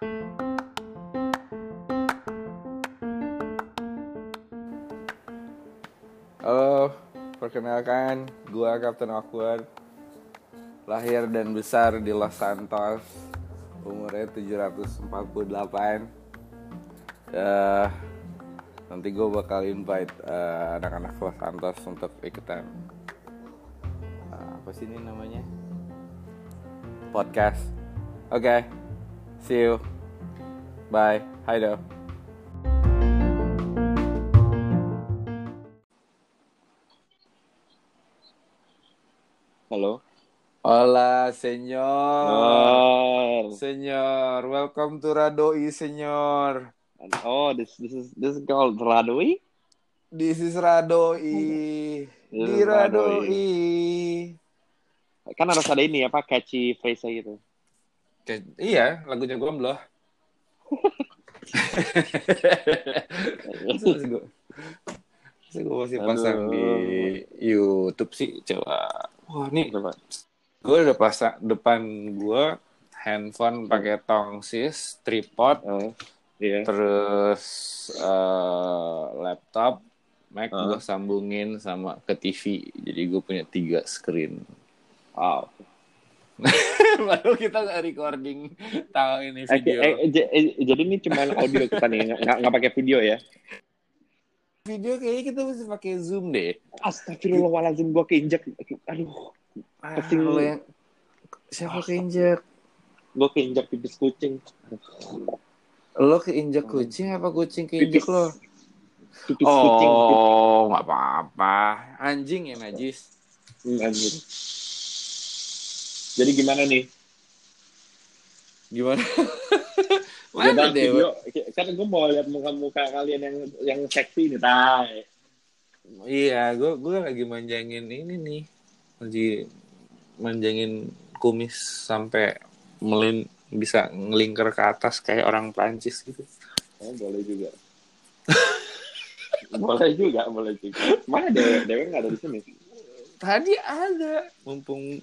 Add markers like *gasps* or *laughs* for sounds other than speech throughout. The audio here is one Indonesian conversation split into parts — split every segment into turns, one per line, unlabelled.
Halo, perkenalkan, gua Kapten Awkward. Lahir dan besar di Los Santos Umurnya 748 Eh, Nanti gue bakal invite eh, anak-anak Los Santos untuk ikutan eh, Apa sih ini namanya? Podcast. Oke, see you Bye, hi do
Halo.
Hola, señor
Oh,
Senyor, welcome to Radoi, Senyor.
oh, this this is this is called Radoi.
This is Radoi.
This
Di
is
Radoi.
Kan harus ada ini apa catchy phrase gitu.
Kayak- iya, lagunya Gombloh. Terus gue Terus gue masih pasang
Aduh.
di YouTube sih, coba. Wah, nih
Coba.
gue udah pasang depan gue handphone pakai tongsis, tripod,
Oh, iya.
terus eh, laptop Mac
Uh.
gue sambungin sama ke TV jadi gue punya tiga screen
Wow. *laughs*
baru kita recording tahu ini
Eh,
video
eh, j- eh, jadi ini cuma audio kita nih, nggak nggak pakai video ya?
video kayaknya kita mesti pakai zoom deh
Astagfirullahaladzim, gua keinjak. Aduh,
ah,
Pusing.
lo yang siapa keinjek
gua keinjak pipis kucing.
lo keinjek kucing apa kucing keinjek
Pipis.
lo
Pipis kucing.
oh nggak apa-apa anjing ya najis
Hmm, anjir. Jadi gimana nih?
gimana *laughs*
Mana
dewa
video? Kan gue mau lihat muka-muka kalian yang yang seksi nih, tay.
Iya, gue gue lagi manjangin ini nih, lagi manjangin kumis sampai melin bisa ngelingkar ke atas kayak orang Prancis gitu.
Oh, boleh juga. *laughs* boleh juga, boleh juga. Mana Dewe? Dewe nggak ada di sini.
Tadi ada, mumpung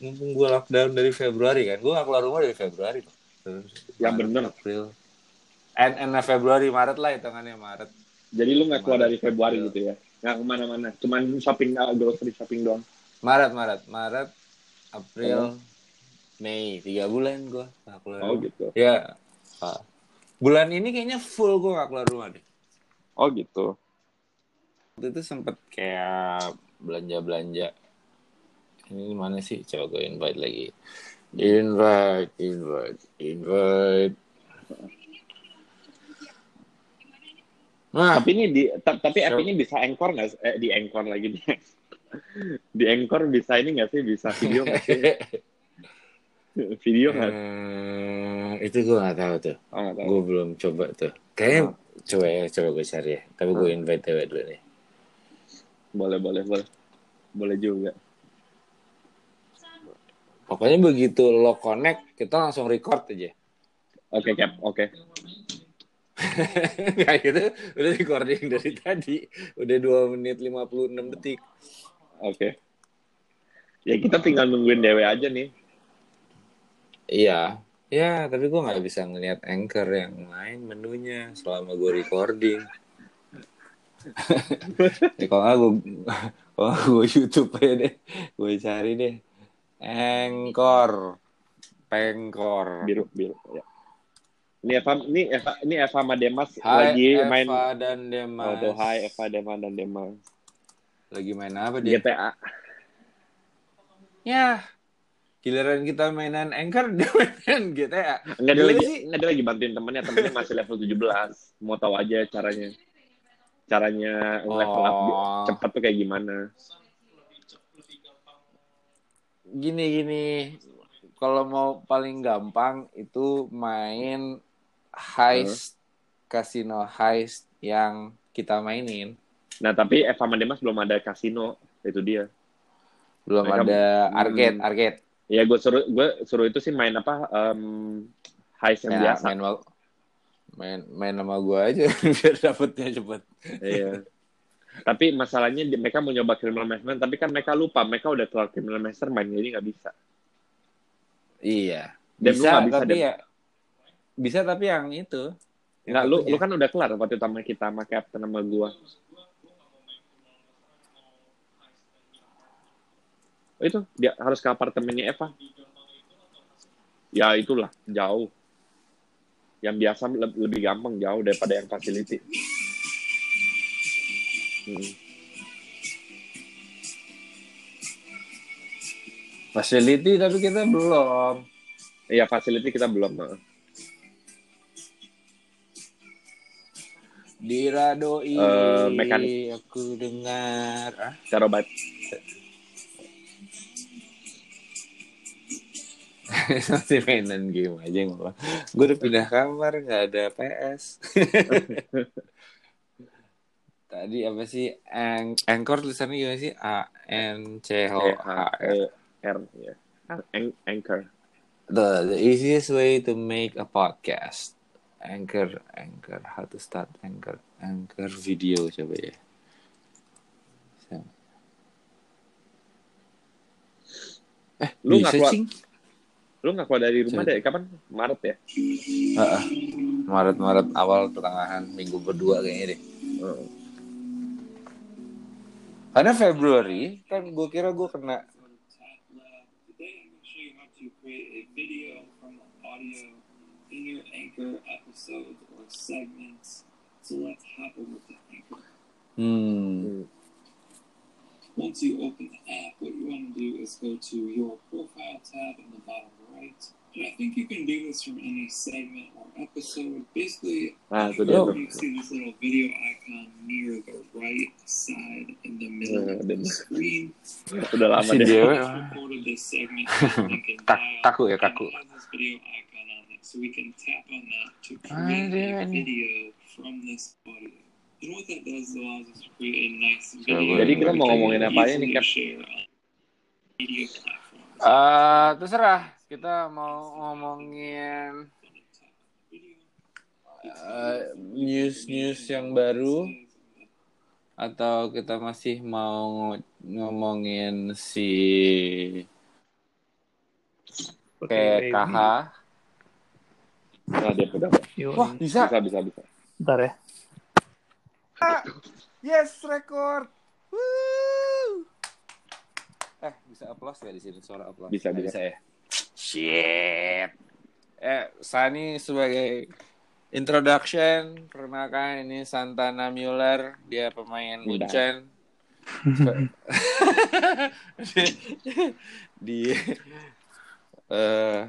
mumpung gue lockdown dari Februari kan, gue gak keluar rumah dari Februari. Terus
Yang bener.
April, end of Februari, Maret lah hitungannya Maret.
Jadi lu nggak keluar
Maret,
dari Februari
April.
gitu ya? Nggak ke mana-mana. Cuman shopping, uh, grocery shopping doang.
Maret, Maret, Maret, April, Mei, tiga bulan gue gak keluar.
Oh
rumah.
gitu.
Ya. Ah. Bulan ini kayaknya full gue gak keluar rumah deh.
Oh gitu.
Waktu itu sempet kayak belanja-belanja. Ini mana sih? Coba gue invite lagi. Invite, invite, invite. Nah,
Tapi ini di ta- tapi app ini bisa anchor nggak? Eh, di anchor lagi nih. *laughs* di anchor bisa ini nggak sih? Bisa video nggak sih? *laughs* video nggak?
eh, itu gue gak tahu tuh.
Oh, nggak tahu.
Gue belum coba tuh. Kayaknya
Oh.
coba ya, coba gue cari ya. Tapi gue invite dewe dulu nih.
Boleh, boleh, boleh. Boleh juga.
Pokoknya begitu lo connect, kita langsung record aja.
Oke, Cap. Oke.
Nggak *laughs* gitu, udah recording dari tadi. Udah 2 menit 56 detik.
Oke. Ya kita tinggal nungguin Dewe aja nih.
Iya. Ya, tapi gue nggak bisa ngeliat anchor yang lain menunya selama gue recording. Ya, *laughs* kalau nggak gue, *laughs* kalau gue YouTube aja deh. Gue cari deh. Anchor. Pengkor.
Biru, biru. Ya. Ini Eva, ini Eva, ini Eva sama Demas
Hai
lagi
Eva
main.
dan Demas.
Oh, tuh, hai Eva, Demas dan Demas.
Lagi main apa dia?
GTA.
Ya. Giliran kita mainan Anchor, *laughs* dia mainan GTA.
Enggak dia
Gila
lagi, enggak dia lagi bantuin temennya, temennya masih level 17. Mau tahu aja caranya. Caranya level up
Oh.
cepat tuh kayak gimana.
Gini gini. Kalau mau paling gampang itu main heist casino heist yang kita mainin.
Nah, tapi Eva sama Demas belum ada kasino. Itu dia.
Belum
Mereka-
ada
Hmm.
arcade, arcade.
Ya gue suruh gue suruh itu sih main apa um, heist yang
Ya,
biasa.
main ma- main main sama gua aja *laughs* biar dapetnya cepet.
Iya. Tapi masalahnya mereka mau nyoba criminal mastermind, tapi kan mereka lupa mereka udah keluar criminal mastermind jadi nggak bisa.
Iya.
Dan lu
bisa,
nggak bisa,
tapi ya bisa tapi yang itu.
Enggak, lu,
Yang
lu kan udah kelar waktu itu sama kita, sama Captain, sama gua. Oh, itu, dia harus ke apartemennya Eva. Ya, itulah, jauh. Yang biasa le- lebih gampang, jauh daripada yang facility. Hmm.
facility tapi kita belum.
Iya, facility kita belum. nah.
Diradoi,
Eh, mekanik.
aku dengar. Ah,
Cara. *laughs*
masih mainan game aja malah. Gue udah pindah kamar, nggak ada PS. *laughs* Tadi apa sih? Ang Anchor tulisannya gimana sih? A N C H O H R.
R, ya. An- Anchor.
The, the easiest way to make a podcast. Anchor, Anchor. How to start Anchor. Anchor video coba ya. Eh,
Lu nggak keluar-? Lu nggak keluar dari rumah dari kapan? Maret ya?
Heeh. Maret-Maret awal pertengahan minggu berdua kayaknya deh.
Heeh.
Karena Februari kan gue kira gue kena
Anchor.
hmm,
Once you open the app, what you want to do is go to your profile tab in the bottom right. And I think you can do this from any segment or episode. Basically,
Nah, itu
you
dia
see this little video icon near the right side in the middle
Yeah,
of the screen.
Udah lama
Si
deh.
dia.
Just recorded this segment in *laughs* link in
Tak-
bio,
kaku ya, kaku.
this video icon on it, so we can tap on that to
Ah,
create a video from this audio.
Jadi
kita mau ngomongin apa aja nih, Cap?
media platforms.
Eh, terserah kita mau ngomongin eh, news-news yang baru atau kita masih mau ngomongin si PKH.
Nah, dia
Wah, bisa.
Bisa, bisa, bisa.
bentar ya.
Yes, record. Woo! Eh, bisa applause gak di sini suara applause?
Bisa,
Nggak
bisa.
ya. Shit. Eh, Sani sebagai introduction, perkenalkan ini Santana Mueller, dia pemain. Munchen. *laughs* dia eh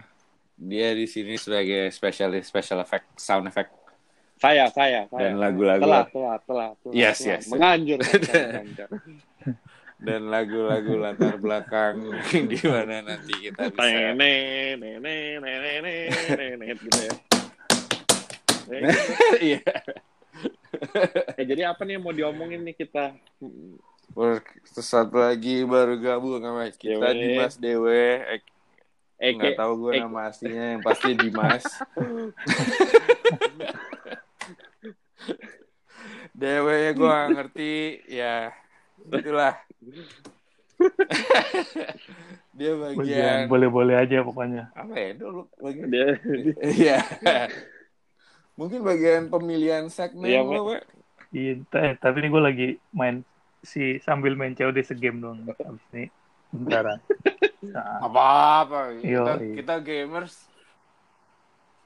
dia di sini sebagai spesialis special effect sound effect
Saya, saya, saya.
dan lagu-lagu
Telat, telat, telat. telat,
Yes,
telat.
yes.
Menganjur. *laughs*
dan lagu-lagu latar belakang *laughs* di mana nanti kita bisa
Nenek, nenek, nenek, nenek, gitu ya. Eh,
iya
eh, jadi apa nih yang mau diomongin nih kita?
Terus satu lagi baru gabung sama kita
Dewe.
Dimas Dewe eh,
Eke,
nggak tahu gue nama aslinya yang pasti Dimas *laughs* Dewe gue ngerti ya itulah *laughs* dia
Bagian
bagian
boleh-boleh aja pokoknya.
apa ya dulu bagian
dia
iya mungkin bagian pemilihan segmen
Iya,
lo.
Pak.
Iya, eh, tapi ini gue lagi main si sambil main COD segame dong. Abis ini bentaran. Nah,
apa-apa
Yo,
kita,
iya.
kita gamers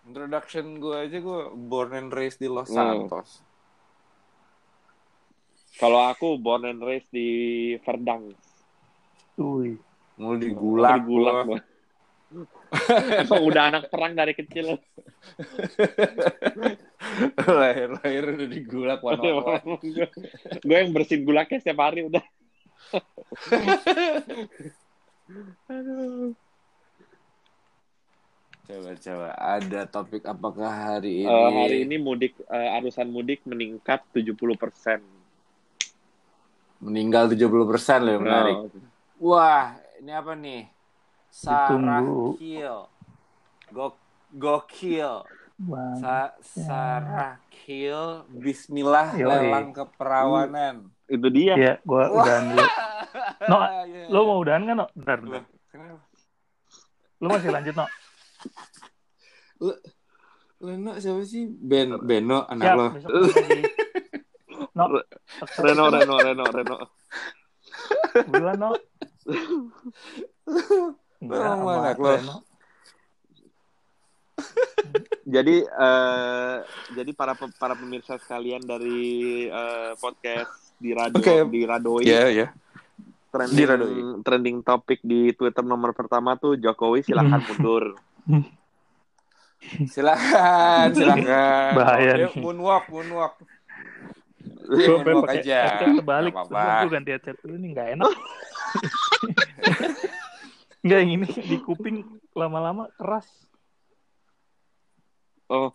introduction gue aja gue born and raised di Los
Hmm.
Santos
kalau aku born and raised di Verdang.
Wih,
mau digulak
Di Gulak,
gua.
gua. Emang udah anak perang dari kecil. *laughs*
lahir lahir udah on one.
gue yang bersihin gulaknya setiap hari udah. *laughs*
coba coba ada topik apakah hari ini
Eh, hari ini mudik eh, arusan mudik meningkat 70 persen.
meninggal 70% loh menarik
Oh.
wah ini apa nih Sarah
Ditunggu.
Kill Go Gokil
bang.
Sa Sarah Kill Bismillah
Yoi.
lelang keperawanan
Itu dia.
Ya, gue udahan dulu. No,
Iya,
Lo
iya.
mau udahan kan, no? Bentar, bentar.
Kenapa?
Lo masih lanjut, no?
Leno siapa sih? Ben Beno anak
Siap,
lo. *laughs*
No,
Reno, Reno, Reno, Reno.
buruan no. Enggak,
Oh,
sama
anak lo.
Reno.
Jadi eh jadi para pe- para pemirsa sekalian dari eh, podcast di radio
Oke.
di Radoi
Iya, iya.
trending
di Radoi.
trending topik di Twitter nomor pertama tuh Jokowi silahkan mundur.
Silakan, *laughs* silakan.
Bahaya nih.
moonwalk, moonwalk.
Gue pengen pakai
aja.
headset
apa-apa.
gue ganti headset dulu nih, nggak enak. *laughs* Nggak, yang ini di kuping lama-lama keras.
Oh,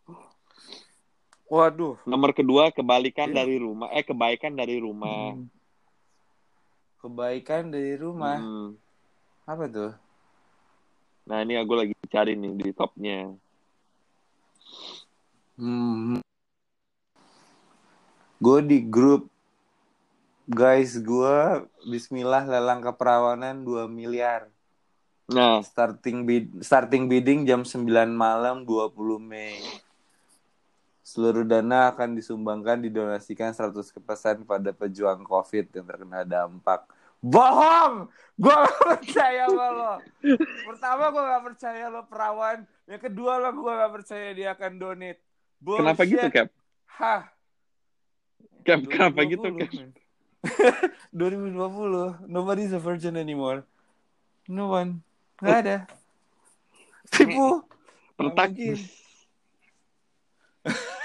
Waduh.
nomor kedua kebalikan
Iya.
dari rumah eh kebaikan dari rumah.
Hmm. Kebaikan dari rumah.
Hmm.
Apa tuh?
Nah, ini aku lagi cari nih di topnya.
Hmm. Gue di grup guys gue Bismillah lelang keperawanan 2 miliar.
Nah,
Starting bid starting bidding jam 9 malam 20 Mei. Seluruh dana akan disumbangkan didonasikan 100% pada pejuang COVID yang terkena dampak. Bohong! Gue gak percaya sama lo. Pertama gue gak percaya lo perawan. Yang kedua lo gue gak percaya dia akan donate. Bullshit.
kenapa gitu, Cap?
Hah?
Cap, kenapa gitu,
2020,
Cap?
man. 2020. Nobody's a virgin anymore. No one. Gak ada. Tipu.
Pertak. *laughs*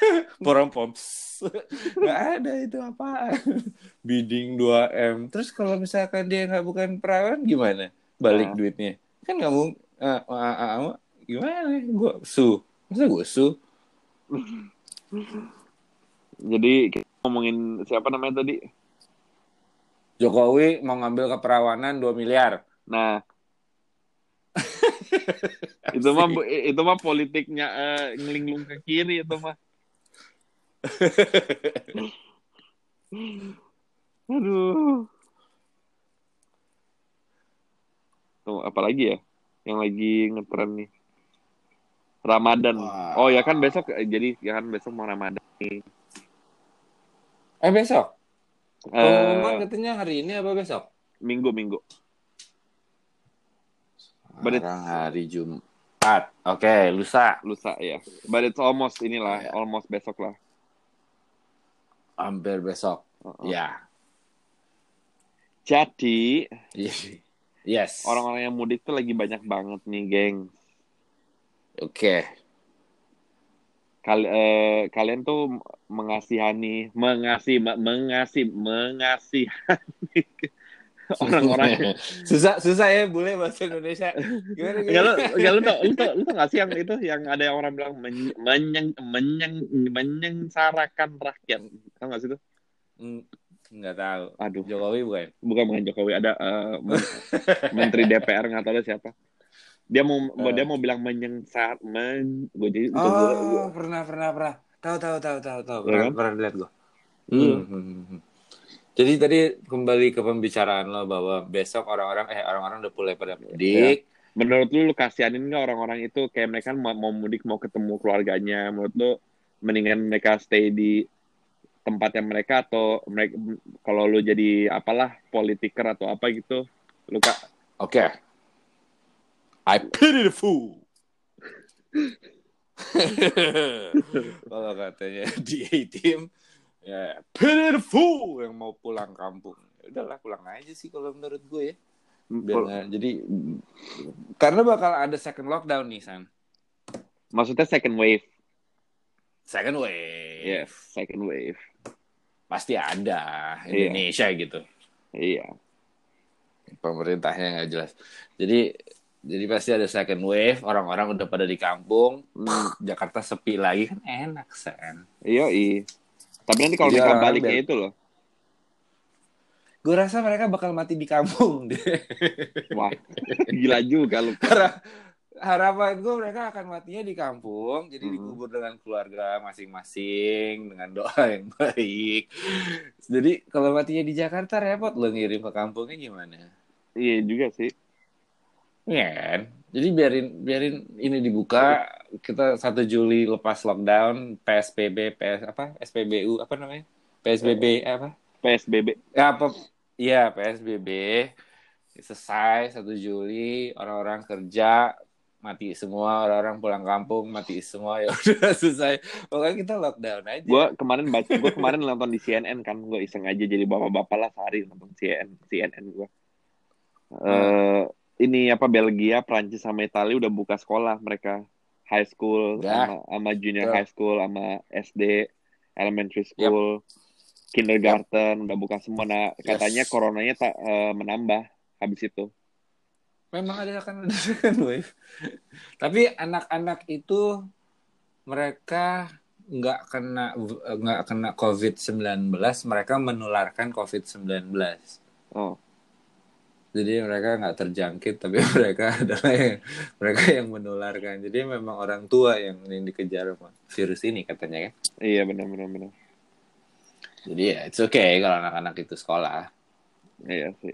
*laughs*
Porong poms. *laughs* Gak ada itu apaan. *laughs* Bidding 2M. Terus kalau misalkan dia nggak bukan perawan gimana? Balik
Nah.
duitnya. Kan nggak mungkin. Ah, ah, ah, ah, gimana? Gue su. Masa gue su?
Jadi kita ngomongin siapa namanya tadi?
Jokowi mau ngambil keperawanan 2 miliar.
Nah, itu mah itu mah politiknya eh, ngelinglung ke kiri itu mah. *laughs* Aduh. Tuh, apa lagi ya? Yang lagi ngetren nih. Ramadan.
Wah.
Oh ya kan besok eh, jadi ya kan besok mau Ramadan nih.
Eh besok?
Eh,
Pengumuman katanya hari ini apa besok?
minggu minggu. But it's-
Sekarang hari Jumat. Oke, lusa.
Lusa ya. But it's almost inilah,
Ya.
almost besok lah.
Hampir besok.
Oh.
Ya.
Jadi
Yes.
orang-orang yang mudik tuh lagi banyak banget nih, geng.
Oke.
Kal eh, kalian tuh mengasihani, mengasih, me- mengasih, mengasihani *laughs* *laughs* orang-orang. *laughs*
susah susah ya bule bahasa Indonesia. Gimana gimana?
enggak lu tau, lu tau, lu tau gak sih yang itu yang ada yang orang bilang men- menyeng, menyeng, menyengsarakan rakyat. Tau gak sih itu?
Hmm, Nggak tahu.
Aduh,
Jokowi bukan?
bukan bukan Jokowi, ada men- *laughs* menteri DPR nggak tahu siapa. Dia mau
Eh.
dia mau bilang menyengsar, men, gue jadi
Oh,
gua- gua-
pernah pernah pernah. Tahu tahu tahu tahu tahu.
Ya
Pernah
kan?
pernah lihat gua.
Hmm.
Hmm, hmm, hmm. Jadi tadi kembali ke pembicaraan lo bahwa besok orang-orang eh orang-orang udah mulai pada mudik.
Menurut lu, lu kasihanin nggak orang-orang itu kayak mereka mau, mau mudik mau ketemu keluarganya? Menurut lu mendingan mereka stay di tempatnya mereka atau mereka kalau lu jadi apalah politiker atau apa gitu, lu kak
Oke. I pity the fool. *laughs* *laughs* Kalau katanya di A-Team, ya the fool yang mau pulang kampung. Ya Udahlah pulang aja sih kalau menurut gue ya. Biar nggak- jadi karena bakal ada second lockdown nih San.
maksudnya second wave,
Second wave.
yes, second wave,
Pasti ada
Iya.
Indonesia gitu.
iya,
Pemerintahnya nggak jelas. Jadi jadi pasti ada second wave, orang-orang udah pada di kampung,
Hmm,
Jakarta sepi lagi kan enak San.
iya, iya. Tapi nanti kalau mereka baliknya
biar-
itu loh,
Gue rasa mereka bakal mati di kampung *laughs* deh.
wah, gila juga lu.
Karena harapan gue mereka akan matinya di kampung, jadi
Mhm.
dikubur dengan keluarga masing-masing dengan doa *laughs* yang baik. Jadi kalau matinya di Jakarta repot lo ngirim ke kampungnya gimana?
Iya juga sih.
Iya kan? Jadi biarin biarin ini dibuka. Kita 1 Juli lepas lockdown PSBB PS apa? SPBU apa namanya? PSBB apa?
PSBB.
ya apa? Iya PSBB selesai 1 Juli orang-orang kerja mati semua. Orang-orang pulang kampung mati semua. *laughs* Ya udah selesai. Pokoknya kita lockdown aja.
Gue kemarin baca, gue kemarin nonton di CNN kan, gue iseng aja jadi bapak-bapak lah sehari nonton CNN, CNN gue. Eh ini apa Belgia, Prancis sama Italia udah buka sekolah mereka high school
Ya.
sama, sama junior
Betul.
high school sama SD, elementary school, kindergarten udah buka semua. Nah katanya
Yes.
coronanya tak eh, menambah habis itu.
memang ada kan ada *laughs* second wave tapi anak-anak itu mereka nggak kena nggak kena covid 19 mereka menularkan covid 19
Oh,
jadi mereka nggak terjangkit tapi *laughs* mereka adalah yang mereka yang menularkan jadi memang orang tua yang, yang dikejar sama virus ini katanya kan
iya benar benar benar.
jadi ya it's okay kalau anak-anak itu sekolah
Iya sih.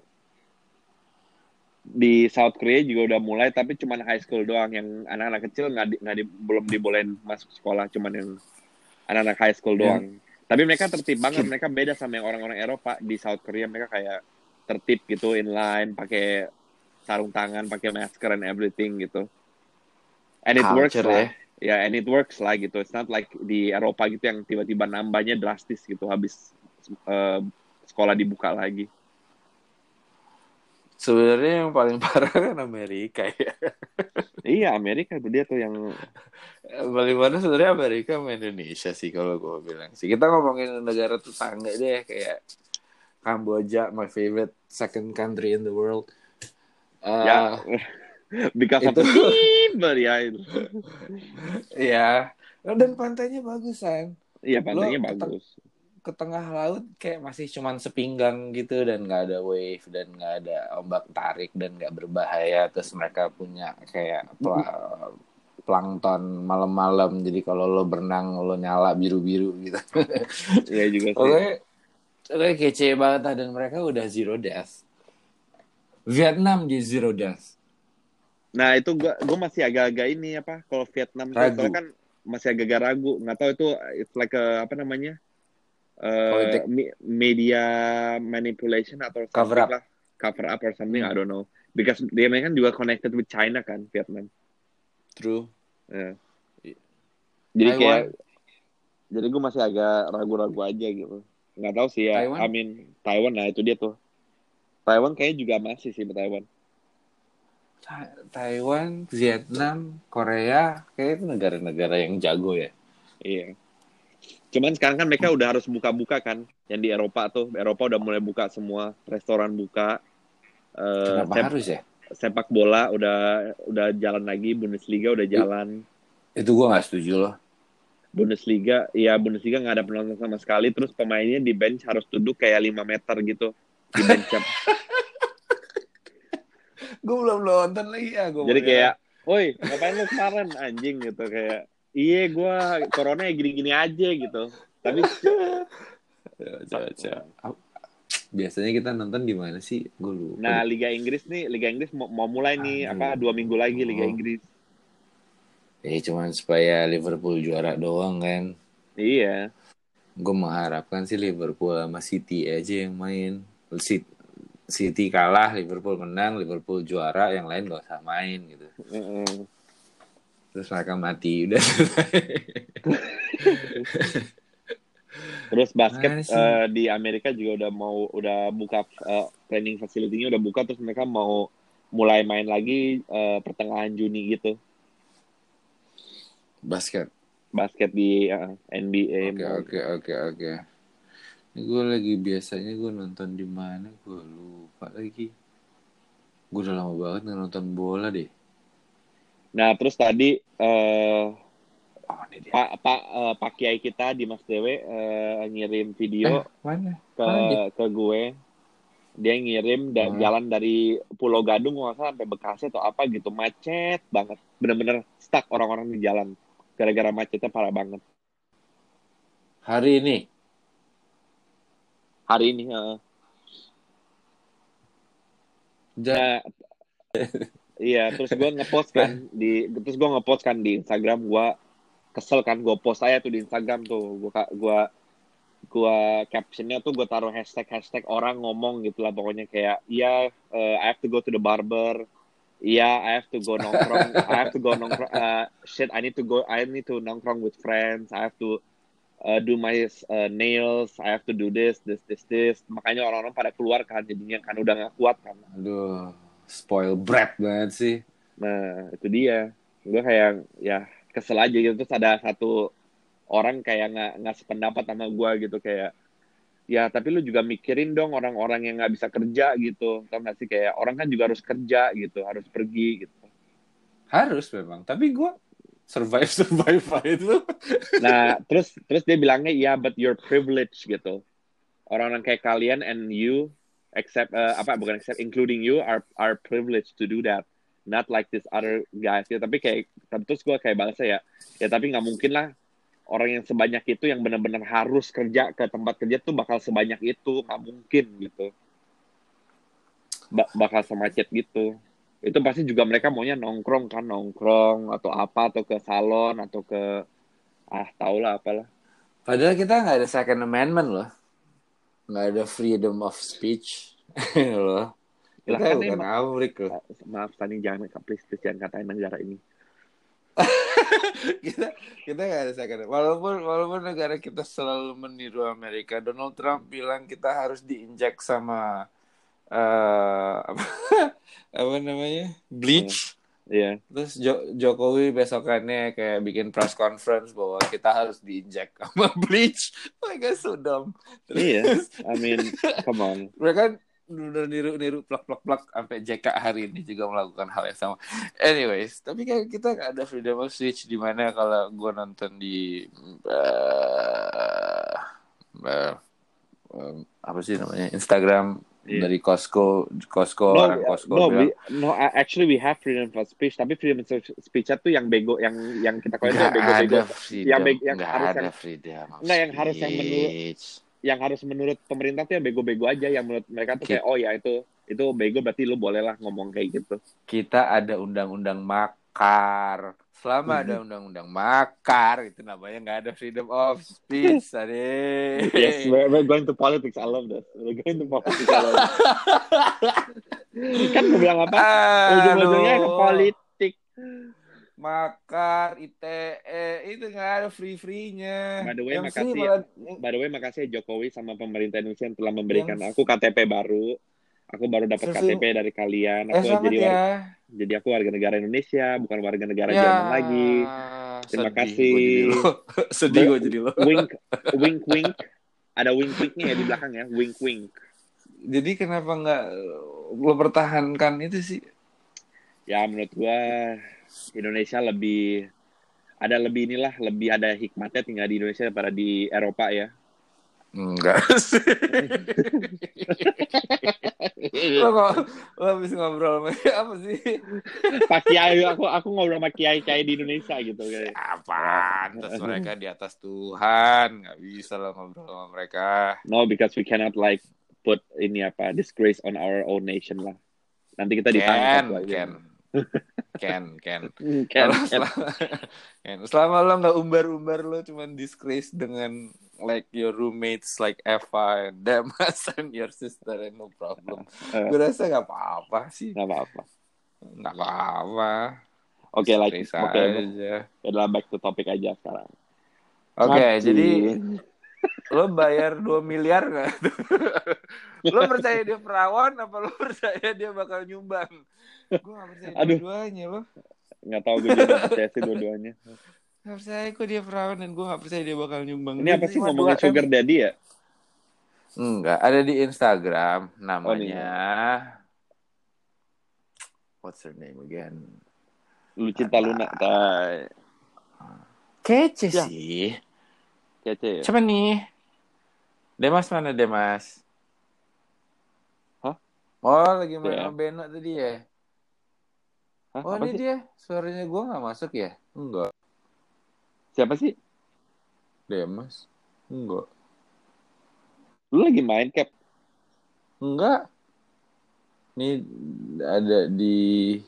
Di South Korea juga udah mulai, tapi cuman high school doang. Yang anak-anak kecil nggak di- di- belum dibolehin masuk sekolah, cuman yang anak-anak high school
Ya.
doang. Tapi mereka tertib banget, *clears throat* mereka beda sama yang orang-orang Eropa di South Korea. Mereka kayak tertib gitu, inline, pakai sarung tangan, pakai masker and everything gitu. And it works
Culture
lah. Ya, and it works lah gitu. It's not like di Eropa gitu yang tiba-tiba nambahnya drastis gitu habis eh, sekolah dibuka lagi.
sebenarnya yang paling *laughs* parah kan Amerika ya
Iya, Amerika itu dia tuh yang
paling parah sebenarnya Amerika sama Indonesia sih kalau gue bilang sih kita ngomongin negara tetangga deh kayak Kamboja my favorite second country in the world. Eh,
ya. *laughs* Because of
itu-
people ya
ya dan pantainya bagusan
Iya, pantainya
Lo
bagus.
ke tengah laut kayak masih cuman sepinggang gitu dan nggak ada wave dan nggak ada ombak tarik dan nggak berbahaya. Terus mereka punya kayak pla- plankton malam-malam. Jadi kalau lo berenang lo nyala biru-biru gitu.
Iya juga sih.
oke oke kece banget ah, dan mereka udah zero death Vietnam di zero death
Nah, itu gua gua masih agak-agak ini apa kalau Vietnam
Ragu.
soalnya kan masih agak-agak ragu, nggak tahu itu it's like a, apa namanya? Me- media manipulation atau
Cover up.
lah. Cover up or something,
Hmm.
I don't know. Because dia mereka kan juga connected with China kan, Vietnam.
true. Iya.
Jadi kayak jadi gue masih agak ragu-ragu aja gitu. Nggak tahu sih ya.
Taiwan?
I mean Taiwan nah itu dia tuh. Taiwan kayaknya juga masih sih Taiwan.
Ta- Taiwan Vietnam Korea kayak itu negara-negara yang jago ya
Iya. Cuman sekarang kan mereka udah harus buka-buka kan. Yang di Eropa tuh, Eropa udah mulai buka semua, restoran buka. Eh,
kenapa
sep-
harus ya
sepak bola udah udah jalan lagi, Bundesliga udah jalan.
itu gua nggak setuju loh
Bundesliga, ya Bundesliga nggak ada penonton sama sekali, terus pemainnya di bench harus duduk kayak 5 meter gitu di bench. *laughs*
gue belum nonton lagi ya gua
Jadi
mau
kayak, woi ngapain lu kemarin anjing gitu kayak, iya gue corona ya gini-gini aja gitu. Tapi. *laughs*
Coba. Ap- biasanya kita nonton di mana sih gue lupa
nah. Liga Inggris nih, Liga Inggris mau, mau mulai nih
Aduh.
apa dua minggu lagi Liga
Oh.
Inggris.
Eh cuman supaya Liverpool juara doang kan
Iya.
gue mengharapkan sih Liverpool sama City aja yang main City, City kalah Liverpool menang Liverpool juara yang lain gak usah main gitu
Heeh.
terus mereka mati *laughs* udah
Terus basket eh, di Amerika juga udah mau udah buka eh, training facility-nya udah buka terus mereka mau mulai main lagi eh, pertengahan Juni gitu.
Basket
Basket di eh, NBA.
Oke oke oke oke. Ini gue lagi biasanya gue nonton di mana gue lupa lagi. Gue udah lama banget nggak nonton bola deh.
Nah, terus tadi eh
Oh.
Pak Pak eh, Pak Kiai kita di Mas Dewe eh, ngirim video
Eh, mana?
ke
mana
ke gue. Dia ngirim dan
Hmm.
jalan dari Pulau Gadung nggak salah sampai Bekasi atau apa gitu macet banget. Bener-bener stuck orang-orang di jalan gara-gara macetnya parah banget.
Hari ini.
Hari ini
Ja-
Nah, Iya, terus gue ngepost kan di terus gue ngepost kan di Instagram gue kesel kan gue post aja tuh di Instagram tuh gue gue gue captionnya tuh gue taruh hashtag hashtag orang ngomong gitu lah pokoknya kayak iya uh, I have to go to the barber iya I have to go nongkrong. I have to go nongkrong. Uh, shit I need to go I need to nongkrong with friends. I have to uh, do my uh, nails. I have to do this this this this. Makanya orang-orang pada keluar kan jadinya kan udah gak kuat kan.
Aduh, spoil brat banget sih.
Nah, itu dia. Gue kayak ya kesel aja gitu. Terus ada satu orang kayak nggak nggak sependapat sama gue gitu. Kayak ya tapi lu juga mikirin dong orang-orang yang nggak bisa kerja gitu. Tau gak sih kayak orang kan juga harus kerja gitu, harus pergi gitu.
Harus memang. Tapi gue survive *laughs* survive itu.
Nah, terus terus dia bilangnya ya but you're privileged gitu. Orang-orang kayak kalian and you except uh, apa bukan except including you are are privileged to do that not like this other guys ya tapi kayak terus gue kayak balasnya ya ya tapi nggak mungkin lah orang yang sebanyak itu yang benar-benar harus kerja ke tempat kerja tuh bakal sebanyak itu nggak mungkin gitu ba- bakal semacet gitu itu pasti juga mereka maunya nongkrong kan nongkrong atau apa atau ke salon atau ke ah tau lah apalah
Padahal kita nggak ada second amendment loh. Nggak ada freedom of speech *laughs* loh. Kita
kan
bukan loh.
maaf tadi jangan please, please jangan katain negara ini *laughs*
kita kita nggak ada second walaupun walaupun negara kita selalu meniru Amerika Donald Trump bilang kita harus diinjek sama eh apa, *laughs* apa namanya bleach
Iya.
terus Jo- Jokowi besokannya kayak bikin press conference bahwa kita harus diinjek sama *laughs* bleach mereka so dumb
Iya.
Terus
I mean, come on.
mereka udah niru-niru plak-plak-plak sampai JK hari ini juga melakukan hal yang sama. Anyways, tapi kayak kita nggak ada freedom of speech di mana kalau gue nonton di eh, eh, apa sih namanya Instagram
Iya.
dari Costco, Costco
No,
orang Costco
no,
bilang,
we, no, actually we have freedom of speech, tapi freedom of speech itu yang bego, yang yang kita kau itu bego-bego, yang beg- yang harus
ada
yang-
freedom of
yang harus yang menurut-. Yang harus menurut pemerintah tuh yang bego-bego aja, yang menurut mereka tuh kayak oh ya itu itu bego berarti lu boleh lah ngomong kayak gitu.
kita ada undang-undang makar. Selama ada undang-undang makar, itu namanya nggak ada freedom of speech, Ade.
Yes, we're, we're going to politics. I love that. We're going to politics. I love that. *laughs* kan gue bilang apa? Ujung-ujungnya ke politik.
Makar, ITE, itu nggak ada free-free-nya.
By the way,
Yang
makasih ya.
malah-
By the way, makasih ya Jokowi sama pemerintah Indonesia yang telah memberikan
Yang-
aku KTP baru. Aku baru dapat KTP dari kalian.
Eh,
Aku
selamat
jadi
ya.
jadi aku warga negara Indonesia, bukan warga negara
Ya.
Jerman lagi. Terima
Sedih
kasih. *laughs*
Sedih gue jadi lo.
Wink, wink, wink. Ada wink, winknya ya di belakang ya. Wink, wink.
Jadi kenapa nggak lo pertahankan itu sih?
Ya menurut gua Indonesia lebih ada lebih inilah lebih ada hikmatnya tinggal di Indonesia daripada di Eropa ya.
Enggak *laughs* sih. lo kok lo habis ngobrol sama *laughs* apa sih?
Pak Kiai aku aku ngobrol sama Kiai Kiai di Indonesia gitu kayak.
Apaan? Terus mereka di atas Tuhan, nggak bisa lo ngobrol sama mereka.
No, because we cannot like put ini apa disgrace on our own nation lah. Nanti kita ditangkap lagi.
Ken, Ken, Ken. *laughs*
Ken,
Kalau
Ken.
selama, *laughs* Ken, selama lo nggak umbar-umbar lo cuman disgrace dengan like your roommates like Eva and Damas *laughs* and your sister and no problem.
Eh.
Gue rasa nggak apa-apa sih,
Nggak apa-apa.
nggak apa-apa.
Oke, like
Disgrace
oke.
aja.
Adalah back to topic aja sekarang.
Oke,
Mati.
jadi lo bayar 2 miliar nggak? *laughs* lo percaya dia perawan apa lo percaya dia bakal nyumbang? Gue gak percaya
Aduh.
dua-duanya lo.
nggak tahu gue juga percaya sih dua-duanya.
Gak percaya kok dia perawan dan gue gak percaya dia bakal nyumbang.
Ini apa sih ngomongin
2M.
sugar daddy ya?
Enggak, ada di Instagram
Oh,
namanya What's her name again?
Lucinta Luna.
Kece
Ya.
sih.
Kece ya?
Coba nih. Demas mana Demas?
Hah?
Oh, lagi main
Ya.
sama Beno tadi ya?
Hah,
Oh, ini
sih?
dia. Suaranya gue gak masuk ya? Enggak.
Siapa sih?
Demas? Enggak.
Lu lagi main cap?
Enggak. Ini ada di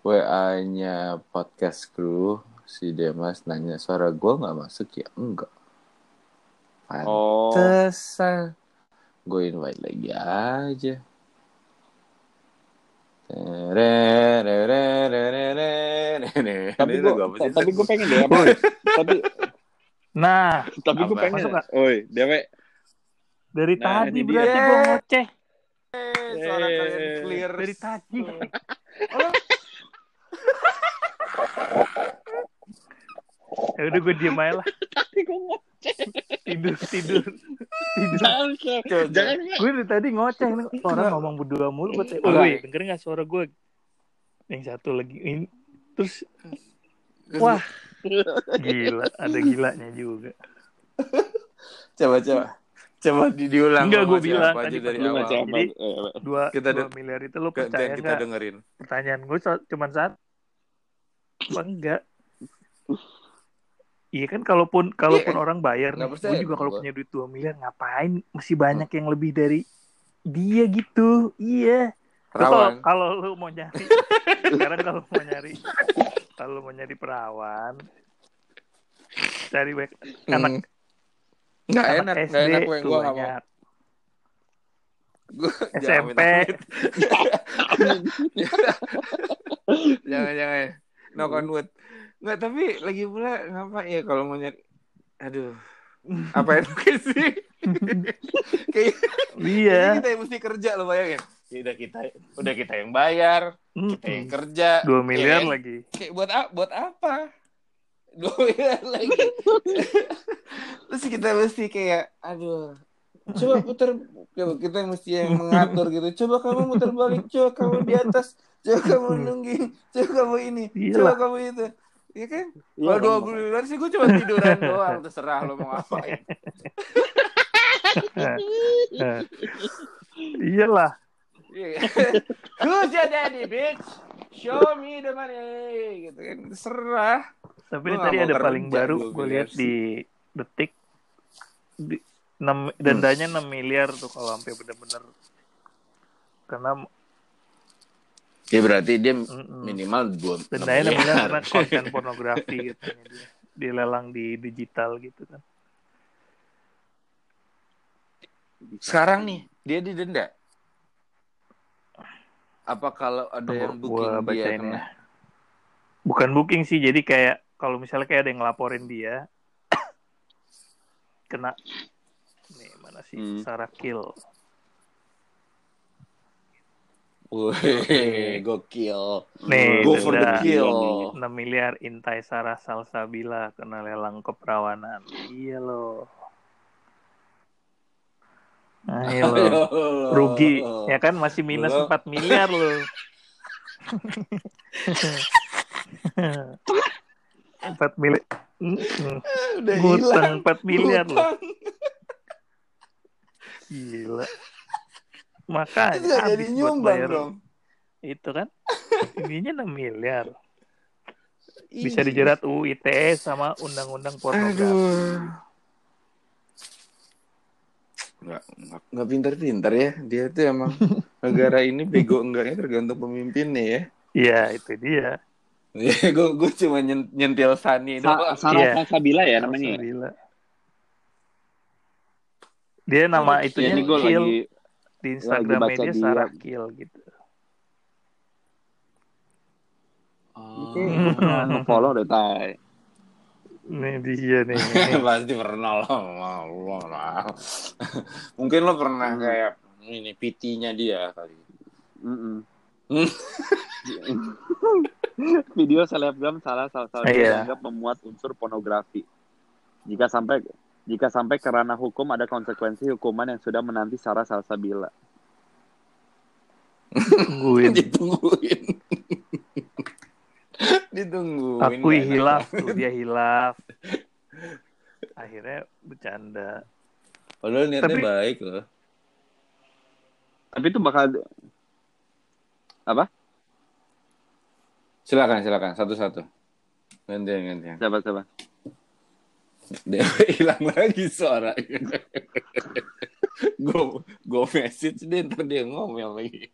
WA-nya podcast crew si Demas nanya suara gue nggak masuk ya? Enggak.
Oh,
Pantesan. Gue invite lagi aja.
Tapi gue tapi gue pengen deh *laughs* tapi
Nah,
tapi gue pengen
Masuk nggak?
oi dewe.
Dari
Nah,
tadi berarti gue ngoceh.
suara kalian
Eh,
clear
Dari tadi. *laughs* ya udah gue diem aja lah.
tapi gue mau
Tidur, tidur. Tidur.
jangan Fe. jangan
gue dari tadi ngoceh nih orang ngomong berdua mulu gue tanya,
Enggak.
woi denger nggak suara gue yang satu lagi. Ini terus wah. gila. Ada gilanya juga.
Coba coba. Coba di diulang
Enggak, gua bilang tadi
dari awal.
Jadi- dua
Kita
dua miliar itu lo percaya
kita dengerin.
Pertanyaan gue so, cuman satu apa enggak Iya kan kalaupun kalaupun orang bayar nih, gue juga kalau punya duit 2 miliar ngapain masih banyak yang lebih dari dia gitu. Iya. Kalau kalau lu mau nyari *laughs* sekarang kalau mau nyari kalau mau nyari perawan cari baik anak
Hmm. nggak
anak
enak
SD
enak gue
tuh
gue
banyak.
Gua- jangan
SMP *laughs* *laughs*
jangan jangan. Knock on wood nggak tapi lagi pula ngapa ya kalau mau nyari aduh apa enaknya sih? *laughs* Kayak
iya.
kita yang mesti kerja lo bayangin. Ya udah kita udah kita yang bayar kita yang kerja.
Dua
ya
miliar
kan?
lagi.
Kayak buat apa buat apa? Dua miliar lagi. *laughs* Terus kita mesti kayak aduh coba putar coba kita mesti yang mengatur gitu. Coba kamu muter balik coba kamu di atas coba kamu nungging coba kamu ini coba
Iyalah.
kamu itu Iya kan?
Iya,
Kalau dua miliar sih gue cuma tiduran *laughs* doang, terserah lo mau ngapain.
Iyalah
Iya. Who's your daddy, bitch? Show me the money, gitu kan. Terserah.
tapi ini tadi ada paling baru gue lihat di detik di, enam- dendanya 6 miliar tuh kalau sampai bener-bener karena
Ya berarti dia minimal dua
dendanya 6 miliar karena konten *laughs* pornografi katanya dia dilelang di digital gitu kan
Sekarang nih, dia didenda. Apa kalau ada yang
gua
booking dia kena?
ya. bukan booking sih jadi kayak kalau misalnya kayak ada yang ngelaporin dia *coughs* kena nih mana sih
Hmm.
Sarah Kill
Wih, gokil.
Nih,
Go for the kill.
6 miliar Intai Sarah Salsabila kena lelang keperawanan. Iya loh. Ayo loh. Rugi. Ya kan masih minus
Lo-
4 miliar loh. *laughs* 4 miliar.
Udah hilang.
4 miliar loh.
Ngutang.
Gila.
Itu jadi
habis buat
nyumbang
bayar
dong.
itu kan. Ininya 6 miliar. Bisa dijerat UU ITE sama undang-undang pornografi.
Aduh. Nggak, nggak, pinter-pinter ya. Dia tuh emang *laughs* negara ini bego enggaknya tergantung pemimpinnya ya.
Iya, itu dia.
Ya, gue gue cuma nyen- nyentil Sani
Sa. Sarah
Iya.
Salsabila ya namanya. ya?
Dia nama
Ya,
itunya
ini gue lagi
di Instagram
baca
media
dia.
Sarah Kill gitu.
Oh.
pernah follow deh tay.
Nih dia nih. *laughs*
Pasti pernah lo. Mungkin lo pernah
Hmm.
kayak ini PT-nya dia kali.
Mm-mm.
Hmm. *laughs*
Video selebgram salah salah satu
Iya.
dianggap memuat unsur pornografi. Jika sampai jika sampai ke ranah hukum ada konsekuensi hukuman yang sudah menanti Sarah Salsabila.
Tungguin.
Ditungguin. *laughs* Ditungguin.
Akui
Nggak enak
hilaf tuh dia hilaf. Akhirnya bercanda.
Padahal niatnya
Tapi-
baik loh.
Tapi itu bakal
Silakan, silakan. Satu-satu. Gantian, gantian.
siapa siapa?
Dia *laughs* hilang lagi suaranya. Gue gue message dia ntar dia ngomel lagi.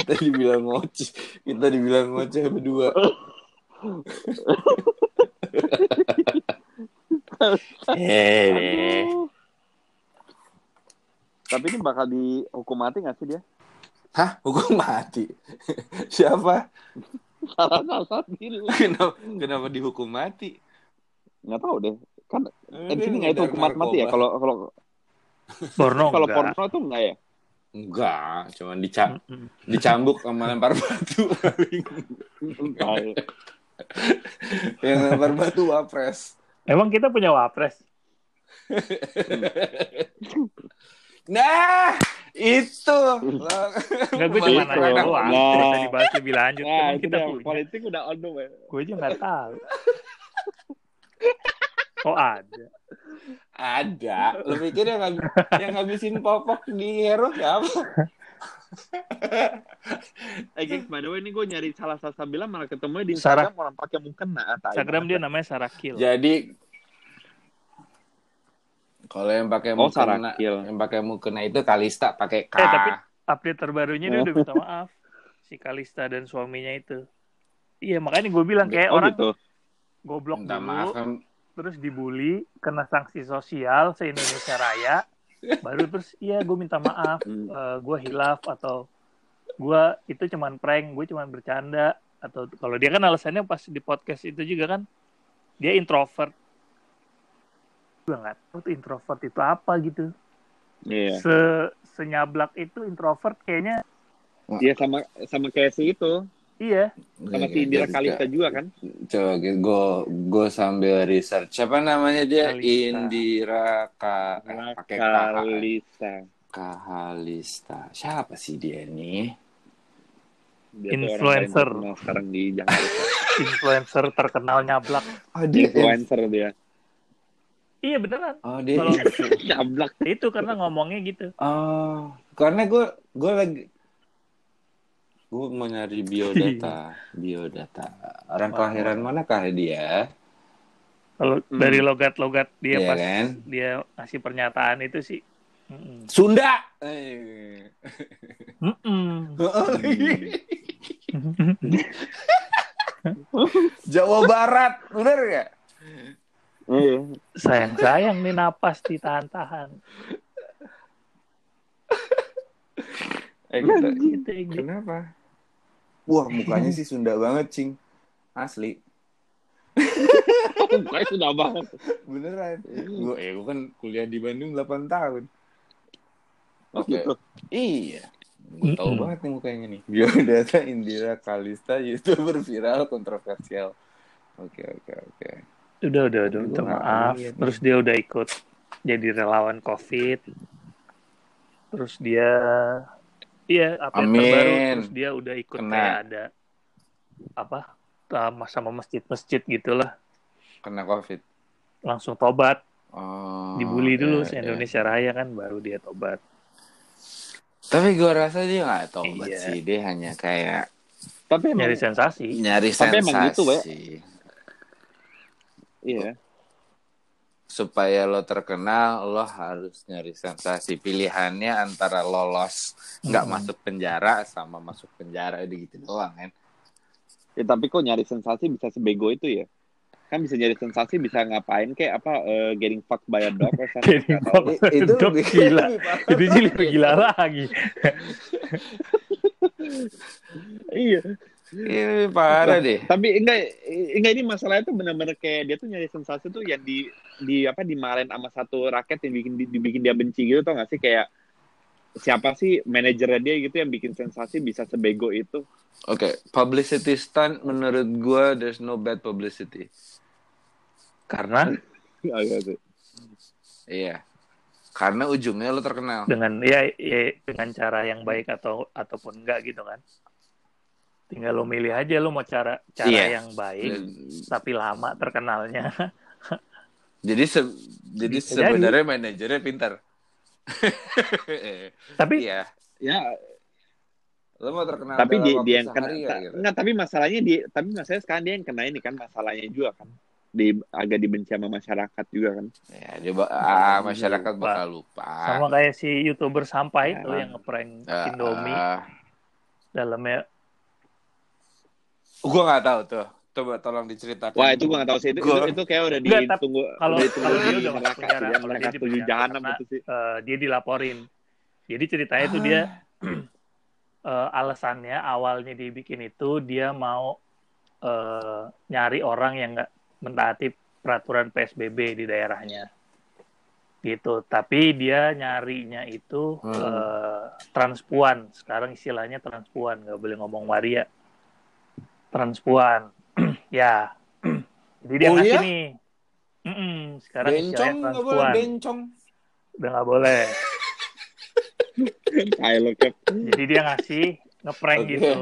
kita dibilang ngoceh. Kita dibilang ngoceh berdua. Eh.
Tapi ini bakal dihukum mati nggak sih dia?
Hah? Hukum mati? Siapa?
Salah-salah dulu.
Kenapa, kenapa dihukum mati?
Nggak tahu deh. Kan
Eh,
di sini nggak itu hukuman mati ya? Kalau kalau
Porno
kalau porno tuh nggak ya?
Enggak, cuman dica- dicambuk sama lempar batu paling.
Ya. *laughs*
Yang lempar batu wapres.
Emang kita punya wapres? *laughs*
Nah, itu.
Enggak, gue cuma nanya doang.
Nah.
Dibahas lebih lanjut.
Nah,
kita punya.
Politik udah on the way.
Gue aja nggak tahu. *laughs* *laughs* Oh ada.
Ada. Lo pikir yang, ngab- yang ngabisin popok di hero siapa? *laughs*
Eh, guys, by the way, ini gue nyari salah satu bilang malah ketemu di
Sarah.
Instagram orang pakai mukena. Tai.
Instagram dia namanya Sarakil.
Jadi kalau yang pakai
Oh,
mukena,
Sarakil.
yang pakai mukena itu Kalista pakai K.
Eh, tapi- Update terbarunya dia
Oh.
udah *laughs* minta maaf. Si Kalista dan suaminya itu. Iya makanya gue bilang kayak
oh,
orang
gitu.
Goblok
Minta
dulu,
maaf kan
terus dibully, kena sanksi sosial se Indonesia Raya, *laughs* baru terus iya gue minta maaf,
Hmm.
gue hilaf atau gue itu cuman prank, gue cuman bercanda atau kalau dia kan alasannya pas di podcast itu juga kan dia introvert. Gue nggak tahu tuh introvert itu apa gitu.
Iya.
Se senyablak itu introvert kayaknya
Iya sama sama kayak si itu.
Iya.
Sama si Indira Kalista juga kan.
Coba gue gue sambil research. Siapa namanya dia?
Kalista.
Indira K eh, pakai K
Kalista.
Kahalista. Siapa sih dia nih?
Dia orang
Influencer.
terkenal sekarang di Jakarta. *laughs*
Influencer terkenal nyablak.
Oh dia
Influencer dia.
Iya beneran.
Oh dia
Kalau- *laughs*
Nyablak.
Itu karena ngomongnya gitu.
Oh, karena gue gue lagi gue mau nyari *laughs* biodata, biodata. Orang
Wah.
kelahiran manakah dia?
Kalau
Hmm.
dari logat-logat dia
Iya
pas
kan?
dia ngasih pernyataan itu sih. Mm-mm.
Sunda.
Mm-mm. *laughs*
Jawa Barat, bener gak?
Iya.
Sayang-sayang nih napas ditahan-tahan.
Eh,
Gitu, gitu.
kenapa? Wah, mukanya *laughs* sih Sunda banget, Cing. Asli.
Mukanya sudah banget.
Beneran. Gue eh, gua kan kuliah di Bandung 8 tahun.
Oh,
Oke.
gitu.
Iya. Gue tahu
Mm-mm.
banget nih mukanya nih. Biodata *laughs* Indira Kalista, YouTuber viral kontroversial. Oke, oke, oke.
Udah, udah, udah.
Gua
Minta maaf.
nih.
Terus dia udah ikut jadi relawan COVID. Terus dia Iya, update
Amin.
terbaru terus dia udah ikut
Kena.
kayak ada apa sama sama masjid-masjid gitulah
Kena COVID.
langsung tobat
Oh,
dibully dulu
iya,
se
iya.
Indonesia Raya kan baru dia tobat
Tapi gue rasa dia nggak tobat
Iya.
sih. Dia hanya kayak
Tapi emang
nyari sensasi
nyari
Tapi
sensasi.
emang gitu, iya.
Supaya lo terkenal, lo harus nyari sensasi. Pilihannya antara lolos nggak
Hmm.
masuk penjara sama masuk penjara udah gitu doang kan.
Ya, tapi kok nyari sensasi bisa sebego itu ya? Kan bisa nyari sensasi bisa ngapain kayak apa eh, getting fucked by a dog or something.
Fucked.
Itu lebih
gila. *laughs* itu sih lebih gila lagi *laughs*
Iya.
Ini parah deh.
Tapi enggak enggak ini masalahnya tuh benar-benar kayak dia tuh nyari sensasi tuh yang di di apa dimarahin sama satu rakyat yang bikin dibikin dia benci gitu tau gak sih kayak siapa sih manajernya dia gitu yang bikin sensasi bisa sebego itu.
Oke, publicity stunt menurut gue there's no bad publicity.
karena
Agak *laughs* sih.
Iya. Karena ujungnya lo terkenal.
dengan ya, ya dengan cara yang baik atau ataupun enggak gitu kan tinggal lo milih aja lo mau cara cara
Iya.
yang baik
Dan-
tapi lama terkenalnya *laughs*
Jadi se- jadi
Bisa
sebenarnya manajernya pintar. *laughs*
tapi
iya.
Ya,
Lo mau terkenal
tapi dia, dia yang kena
ya, gitu.
enggak tapi masalahnya dia tapi masalahnya sekarang dia yang kena ini kan masalahnya juga kan di agak dibenci sama masyarakat juga kan
Ya, coba ah, masyarakat bakal lupa.
sama kayak si youtuber sampah itu
Ya.
yang ngeprank
Ah,
Indomie
ah,
dalamnya
Gua nggak tahu tuh. Coba tolong diceritakan.
Wah itu gue gak tahu sih. Itu,
Gua-
itu, itu kayak udah ditunggu
kalau
udah ditunggu
kalau dia
di
udah masuk
neraka sih
penjara
ya
kalau
mereka
dia
tujuh
penjara
jahanam
karena
itu sih.
eh, dia dilaporin. Jadi ceritanya itu dia *clears throat* eh, alasannya awalnya dibikin itu dia mau eh, nyari orang yang nggak mentaati peraturan PSBB di daerahnya. Gitu. Tapi dia nyarinya itu
Hmm.
eh, transpuan. Sekarang istilahnya transpuan nggak boleh ngomong waria transpuan *clears throat* ya *clears throat* jadi dia
Oh,
ngasih
iya?
nih Mm-mm, sekarang
bencong nggak boleh
transpuan
bencong.
udah nggak boleh
Kayak lo Cap.
jadi dia ngasih ngeprank
Oke.
gitu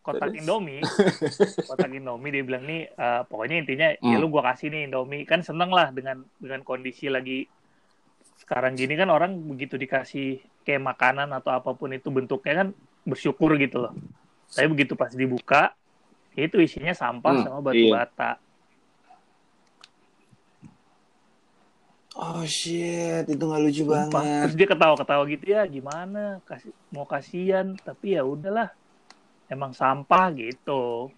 kotak
Terus?
Indomie *laughs* kotak Indomie dia bilang nih eh, pokoknya intinya ya
Hmm.
lu gua kasih nih Indomie kan seneng lah dengan dengan kondisi lagi sekarang gini kan orang begitu dikasih kayak makanan atau apa pun itu bentuknya kan bersyukur gitu loh tapi begitu pas dibuka itu isinya sampah
Hmm,
sama batu
iya.
bata
Oh shit, itu nggak lucu
Sumpah.
banget.
Terus dia ketawa-ketawa gitu ya, gimana? Kasih mau kasihan, tapi ya udahlah. Emang sampah gitu.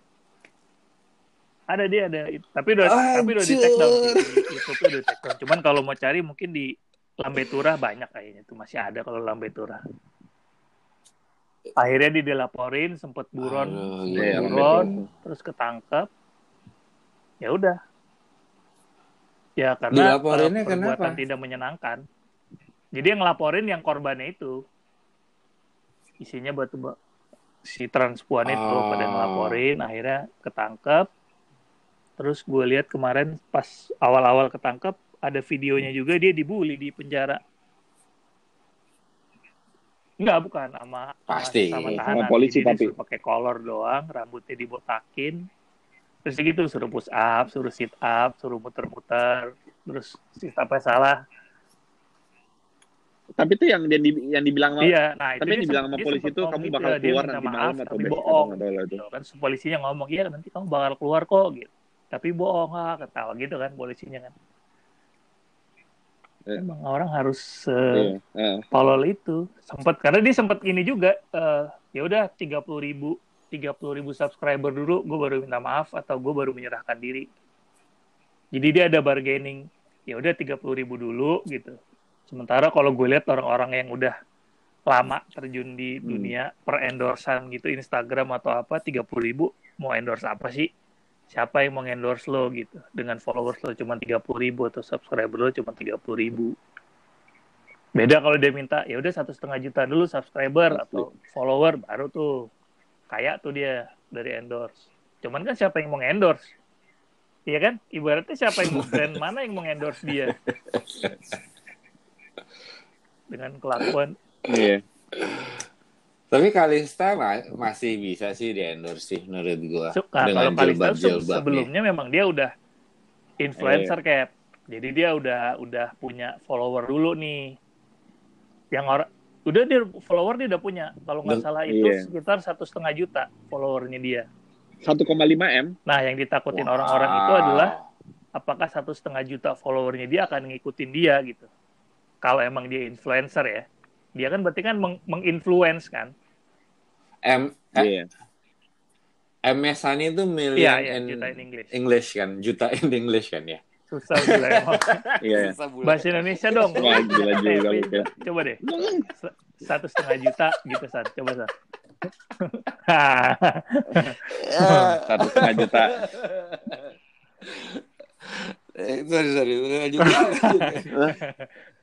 Ada dia ada, tapi udah tapi udah di take down sih, YouTube udah di take down. Cuman kalau mau cari mungkin di Lambe Turah banyak kayaknya tuh masih ada kalau Lambe Turah. Akhirnya dia dilaporin, sempet buron,
Aduh,
sempet
iya,
buron,
Lambe
terus ketangkep. Ya udah. Ya karena eh, perbuatan
kenapa?
tidak menyenangkan. Jadi yang ngelaporin yang korbannya itu isinya batu ba- si transpuan itu
Oh.
pada ngelaporin akhirnya ketangkep. Terus gue lihat kemarin pas awal-awal ketangkep ada videonya juga dia dibully di penjara. Enggak bukan sama
Pasti.
sama, sama
Sama
tahanan.
polisi,
Jadi
tapi.
pakai kolor doang, rambutnya dibotakin. Terus gitu suruh push up, suruh sit up, suruh muter-muter. Terus sistemnya salah.
tapi itu yang dia di- yang dibilang sama
Iya, nah itu
tapi yang dibilang sama
dia
polisi
sempet
itu kamu bakal
dia
keluar nanti
maaf,
malam atau
tapi
besok
bohong.
atau itu
Gitu kan polisinya ngomong iya nanti kamu bakal keluar kok gitu tapi bohong ah ketawa gitu kan polisinya kan
Eh.
emang orang harus
iya
uh,
eh.
tolol itu sempat karena dia sempat ini juga eh, ya udah tiga puluh ribu tiga puluh ribu subscriber dulu gue baru minta maaf atau gue baru menyerahkan diri jadi dia ada bargaining ya udah tiga puluh ribu dulu gitu sementara kalau gue lihat orang-orang yang udah lama terjun di
Hmm.
dunia per endorsan gitu Instagram atau apa tiga puluh ribu mau endorse apa sih siapa yang mau endorse lo gitu. Dengan followers lo cuma tiga puluh ribu atau subscriber lo cuma tiga puluh ribu. Beda kalau dia minta ya udah satu setengah juta dulu subscriber atau follower baru tuh kayak tuh dia dari endorse. Cuman kan siapa yang mau endorse? Iya kan? Ibaratnya siapa yang brand mana yang mau endorse dia? *laughs* Dengan kelakuan.
Iya
Tapi Kalista ma- masih bisa sih di endorse sih menurut gua.
So, nah, kalau
dengan
Kalista se-
jilbab-jilbabnya.
sebelumnya memang dia udah influencer
Iya.
kayak jadi dia udah udah punya follower dulu nih yang orang udah dia follower dia udah punya kalau nggak salah itu
iya.
sekitar satu setengah juta followernya dia
1,5 m
nah yang ditakutin
Wow.
orang-orang itu adalah apakah satu setengah juta followernya dia akan ngikutin dia gitu kalau emang dia influencer ya dia kan berarti kan meng- menginfluence kan
M eh,
iya
MS Sunny itu million
iya iya
in
juta in English
English kan, juta in *laughs* English kan ya.
susah gila emang
iya iya.
Susah bulan.
bahasa Indonesia dong
Wah, gila juga lu,
Coba- deh satu setengah juta gitu saat coba saat *laughs*
satu setengah juta
Eh, sorry, sorry. Lanjut. *laughs*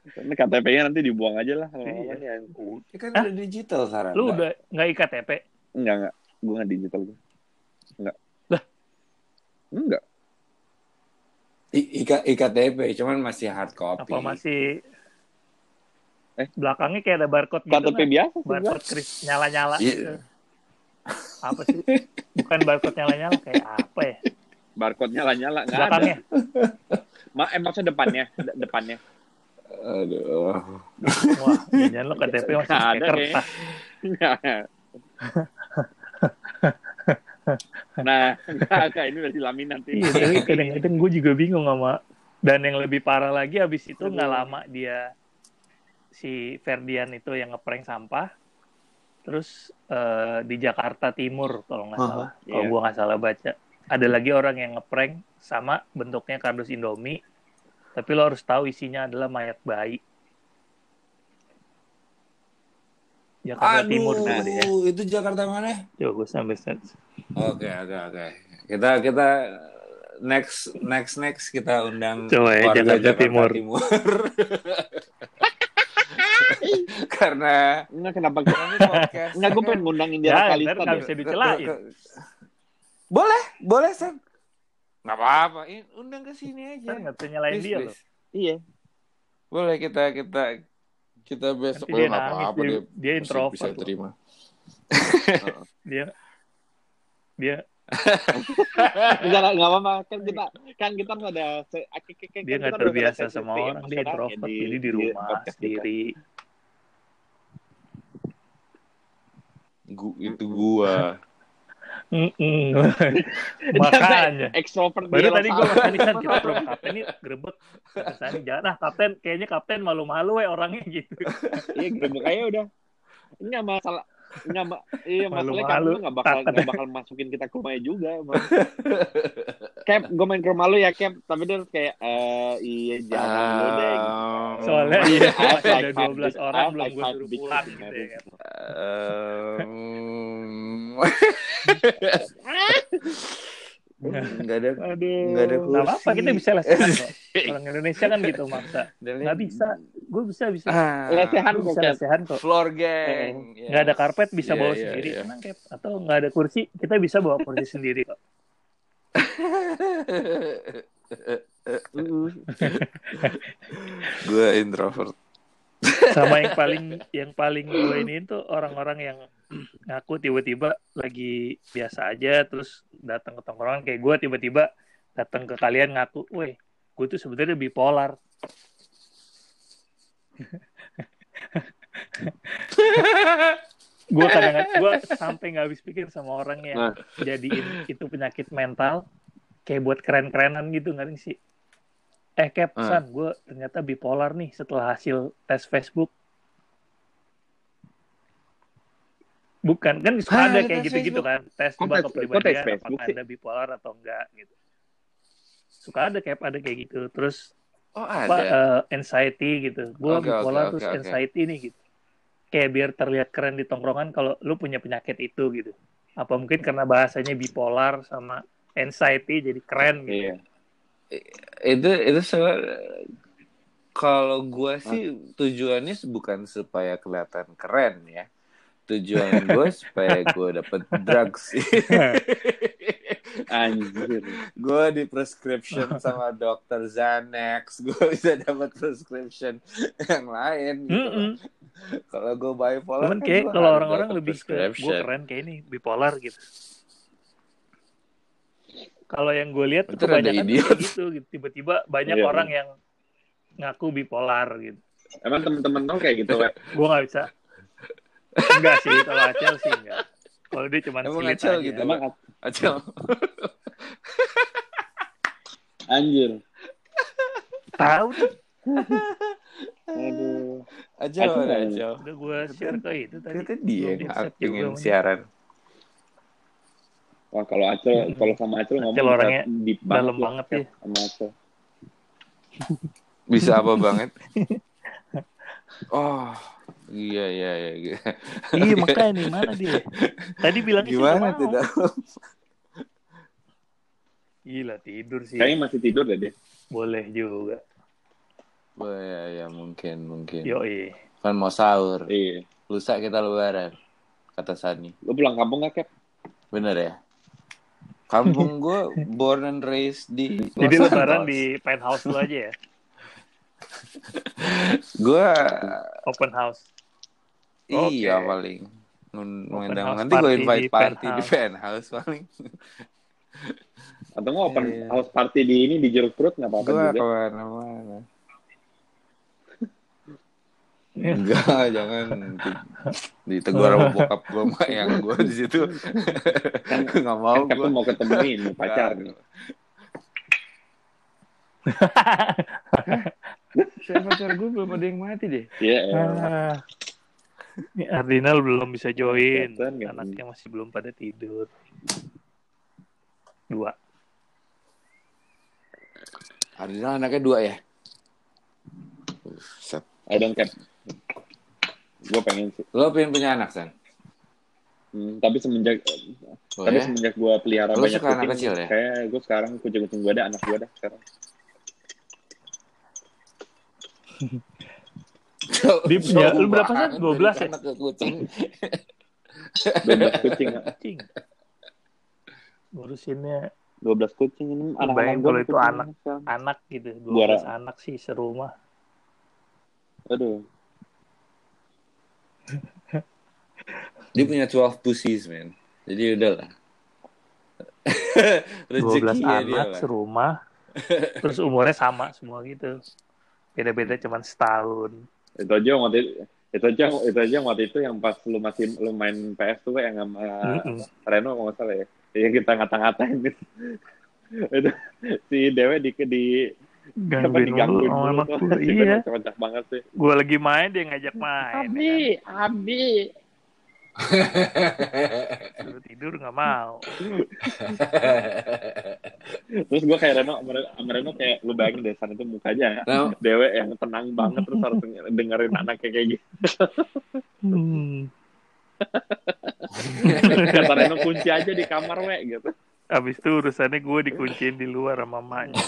ini KTP-nya nanti dibuang aja lah
Iya.
nih.
Ya kan udah digital sekarang.
lu udah nggak iktp
enggak enggak gue nggak digital gue enggak
Lah?
enggak
I- Ika- IKTP, cuman masih hard copy.
apa masih
Eh?
belakangnya kayak ada barcode gitu
KTP
nggak?
biasa
barcode kris nyala nyala
Iya.
gitu apa sih bukan barcode nyala nyala kayak apa ya
barcode nyala nyala nggak ada
belakangnya
Ma eh, maksudnya depannya De- depannya
Aduh.
wah jangan lo KTP masih pakai
ada
kertas.
Nah enggak, enggak, ini udah silamin nanti.
Iya tapi kadang-kadang gue juga bingung sama dan yang lebih parah lagi abis itu nggak lama dia si Ferdian itu yang ngeprank sampah terus eh, di Jakarta Timur kalau nggak salah. Kalau
iya.
gua nggak salah baca. Ada lagi orang yang ngeprank sama bentuknya kardus Indomie tapi lo harus tahu isinya adalah mayat bayi Jakarta Timur
Aduh,
dia ya.
itu Jakarta mana?
Coba gue sampai.
Oke, oke, oke. Kita kita next next next kita undang
Coba ya,
warga
Jakarta Timur. *laughs*
Karena
Enggak kenapa
ini podcast.
Enggak gue pengen ngundang India
Ya,
Kalista
ntar nggak bisa dicelain.
Boleh, boleh, Sam. Nggak apa-apa. Ini undang ke sini aja.
Ntar nggak nyalain
Please,
dia
please.
loh.
Iya.
Boleh kita kita kita besok
Nanti dia
apa-apa
dia-
dia,
dia introvert
bisa
loh.
terima. *laughs*
Dia dia
Enggak enggak apa-apa kan kita kan kita harus ada kan
dia
kita
nggak terbiasa sama orang dia introvert jadi di rumah sendiri
Gu- itu gua.
Mm-mm. *laughs* makanya.
Extrovert
baru
di
tadi gue sama Sani kan kita promo kapten ini grebek. Sani jangan ah kapten. Kayaknya kapten malu-malu ya orangnya gitu.
Iya, grebek aja udah. Enggak masalah enggak ma iya masalahnya kan
Malu-malu.
lu enggak bakal enggak bakal masukin kita ke rumahnya juga emang. Cap, gue main ke rumah lu ya, Cap. Tapi dia kayak eh iya jangan lu deh. gitu.
Soalnya iya *laughs* ada 12
big-
orang belum gue suruh
big
pulang gitu ya *laughs* *laughs* kan.
um, *laughs* nggak ada
aduh
nggak ada
nggak apa-apa
kursi.
kita bisa lesehan kok. *laughs* Orang Indonesia kan gitu maksa.
Dan
nggak bisa. Gue bisa bisa.
Ah,
Lesehan kok,
bisa lesehan kok.
Floor gang.
nggak ada karpet bisa
Iya,
bawa
iya,
sendiri.
iya.
tenang atau nggak ada kursi kita bisa bawa kursi *laughs* sendiri kok.
Gue introvert.
sama yang paling yang paling gue ini tuh orang-orang yang *clears throat* ngaku tiba-tiba lagi biasa aja terus datang ke tongkrongan kayak gue tiba-tiba datang ke kalian ngaku, weh gue tuh sebenarnya bipolar. gue kadang gue sampai nggak habis pikir sama orang yang
Nah.
jadiin itu penyakit mental kayak buat keren-kerenan gitu nggak sih eh Cap. San, gue ternyata bipolar nih setelah hasil tes Facebook bukan kan suka
Hah,
ada
ada
kayak gitu-gitu kan. Tes
kok tes
kepribadian
Facebook
apakah anda bipolar atau enggak gitu. Suka ada kayak ada kayak gitu. Terus
Oh
apa
ada.
eh, anxiety gitu. Gue
Oke,
bipolar
oke,
terus
oke.
anxiety nih gitu. Kayak biar terlihat keren di tongkrongan kalau lu punya penyakit itu gitu. Apa mungkin karena bahasanya bipolar sama anxiety jadi keren gitu.
Iya.
itu itu sebenarnya kalau gue sih tujuannya bukan supaya kelihatan keren ya tujuan gue *laughs* supaya gue dapet drugs *laughs*
Anjir.
gue di prescription sama dokter Xanax gue bisa dapat prescription yang lain gitu
Mm-mm.
kalau gue bipolar
cuman
kan
kayak
gua
kalau orang-orang lebih ke gue
prescription.
keren kayak ini bipolar gitu kalau yang gue lihat tuh kebanyakan kayak gitu, gitu tiba-tiba banyak
Iya.
orang yang ngaku bipolar gitu
Emang temen-temen lo kayak gitu,
gue nggak bisa *laughs* enggak sih kalau Acel sih enggak kalau dia cuma
Emang Acel
aja.
gitu?
Emang
Acel *laughs*
anjir.
tahu tuh
Aduh.
Acel
Acel
mana
nggak-
Acel
udah gue share ke itu tadi
Ternyata dia yang pengen siaran
Wah, kalau Acel, kalau sama Acel ngomong
Acel orangnya
deep
dalam
lah,
banget ya.
Sama Acel.
bisa apa banget oh *laughs* iya iya iya iya.
iya makanya nih mana dia? Tadi bilangnya sih
gimana dalam
gila tidur sih.
Kayaknya masih tidur deh dia.
boleh juga.
Oh, ya ya mungkin mungkin.
Yo
kan mau sahur.
Iya.
lusa kita lebaran kata Sani.
Lo pulang kampung gak, Cap?
bener ya? Kampung gue born and raised di
jadi
Los
lebaran
Santos.
di penthouse lu aja ya?
Gue
open house Oke.
iya paling Nun-
Open
ngundang-
house
nanti gue
party
invite
di
party di
penthouse.
penthouse paling
Atau nggak open
Iya.
house party di ini di jeruk perut nggak apa-apa
gue
juga.
ke mana-mana *laughs* enggak jangan Di- ditegur sama bokap gue mak yang gue di situ
Kan- *laughs*
nggak mau
Kan
gue
mau ketemuin pacar nih. *laughs*
saya pacar gue belum ada yang mati deh
Iya. elah.
Ah, Ini *laughs* Ardinal belum bisa join. Anaknya masih belum pada tidur. Dua.
Ardinal anaknya dua ya? Set.
I don't care. Gue pengen sih.
Lo pengen punya anak, San?
Hmm, tapi semenjak
Oh,
tapi
ya?
semenjak gue pelihara
Lu
banyak
suka anak
kucing,
kecil ya?
kayak gue sekarang kucing-kucing gue ada anak gue ada sekarang. *laughs*
Dia punya- lu berapa, San? 12 ya?
Anak ke kucing.
12 kucing.
Kucing. Ngurusinnya
12 kucing ini anak
bayangin kalau itu anak.
sekarang.
anak gitu.
Gua
12 anak sih serumah.
Aduh.
Dia punya 12 pussies, man. Jadi udah lah. *laughs*
12
Rezekinya dia
anak serumah. *laughs* Terus umurnya sama semua gitu. Beda-beda cuman setahun.
Itu aja yang waktu itu, itu aja itu aja yang waktu itu yang pas lu masih lu main PS tuh yang sama
Mm-mm.
Reno kalau nggak salah ya. Yang kita ngata-ngatain *laughs* itu si Dewe di di apa
Gangguin
digangguin tuh. *laughs*
gue.
Si
Iya.
Kocak banget sih.
Gue lagi main, dia ngajak *laughs* main.
Abi, Abi.
Ya kan? Suruh tidur nggak mau. *laughs*
Terus gue kayak Reno, sama Reno- kayak lu bayangin deh sana itu mukanya
Nah,
Dewe yang tenang banget terus harus dengerin anaknya kayak gitu.
Hmm. *laughs*
Kata Reno kunci aja di kamar we gitu.
Abis itu urusannya gue dikunciin di luar sama mamanya.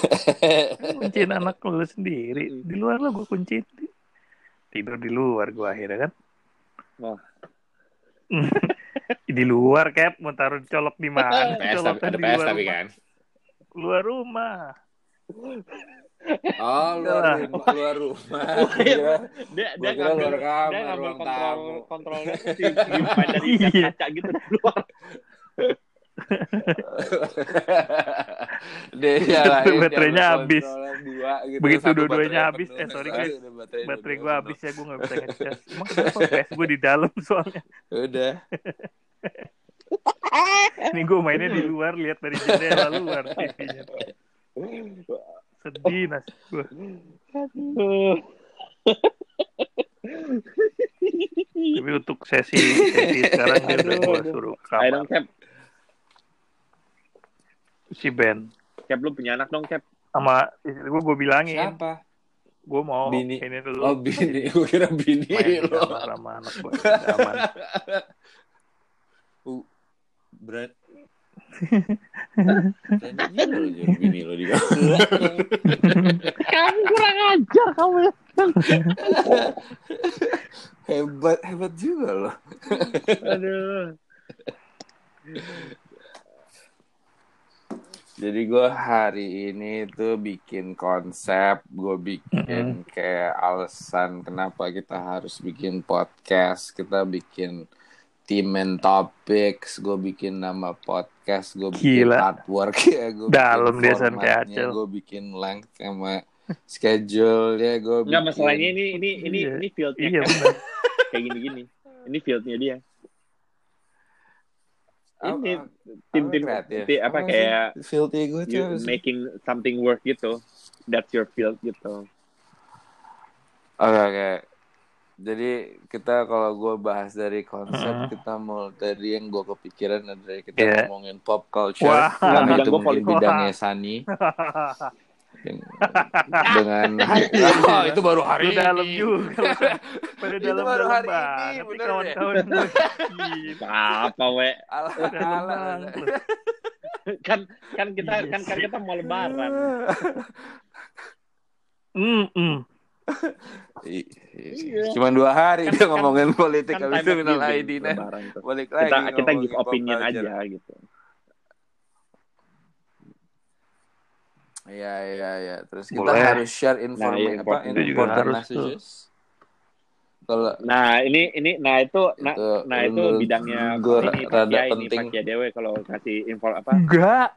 Kunciin anak lu sendiri. Di luar lah gue kunciin. Tidur di luar gue akhirnya kan.
Wah.
Di luar cap mau taruh colok di mana?
PS
Colok
ada
di
PS
luar
tapi
rumah.
kan.
Luar rumah.
Oh, luar
Lah.
rumah, luar rumah. *laughs*
iya. Dia dia
kira
ngambil
luar kamar,
dia ngambil kontrol
tamu.
kontrolnya tuh si main dari *laughs*
Iya.
kaca gitu di luar. *laughs*
Dia nyalain,
Baterainya
dia
habis.
gitu,
Begitu dua-duanya habis,
penuh.
eh, sorry, guys.
baterai
Baterai gue habis ya gue gak bisa ngecas. Emang kenapa *laughs* PS gue di dalam soalnya.
Udah. *laughs*
Ini gue mainnya di luar lihat dari jendela luar TV-nya. Sedih nasib gue. *laughs* Tapi untuk sesi sesi sekarang dia udah gue suruh ke
I don't
kamar
cap.
Si Ben
Cap lu punya anak dong cap.
sama istri gue gue bilangin
Siapa?
gue mau
Bini.
ini dulu
Oh, bini. Gue kira bini
main
lo.
sama anak gue aman
Uh, berat. Berani lo jadi bini lo di kamar.
Kamu kurang ajar kamu.
hebat, hebat juga lo.
Aduh.
Jadi gue hari ini tuh bikin konsep, gue bikin kayak alasan kenapa kita harus bikin podcast, kita bikin team and topics, gue bikin nama podcast, gue bikin
Gila.
artwork *laughs* ya, gue
Dalam dia, San, kayak
gue bikin length sama schedule ya, gue
Enggak masalahnya ini ini ini
Iya.
ini fieldnya
iya *laughs*
kayak gini-gini. Ini fieldnya dia. Ini tim-tim
kreatif?
ti- apa kayak you
apa sih?
making something work gitu. That's your field gitu.
Oke oke. Jadi kita kalau gue bahas dari konsep
Mm.
kita mau dari yang gue kepikiran dari kita
Yeah.
ngomongin pop culture
Wah.
Bidang
itu
gua
mungkin
politik.
bidangnya Sani *laughs* Deng- *laughs* dengan *laughs* *laughs* oh, itu baru hari
lu dalam
ini.
juga pada
Itu
dalam
baru hari ini,
banget
bener
kawan-kawan gue. Gila,
Apa we?
Alah.
Kan kan kita
Iya
kan kan kita mau lebaran.
Mm -mm.
Iya.
Cuma dua hari
Kan-
dia
kan-
ngomongin politik
Kan
habis itu minal aidin balik lagi
Kita kita give opinion
culture.
aja gitu.
Iya iya iya. Terus kita
Boleh.
harus share informa
Nah, iya,
apa
important.
Itu harus
messages. Kalau
Nah, ini ini nah itu nah,
Itu
nah itu
menurut
bidangnya
gua
ini
rada
Pak
penting.
Pak Kiai Dewe kalau kasih info apa?
Enggak.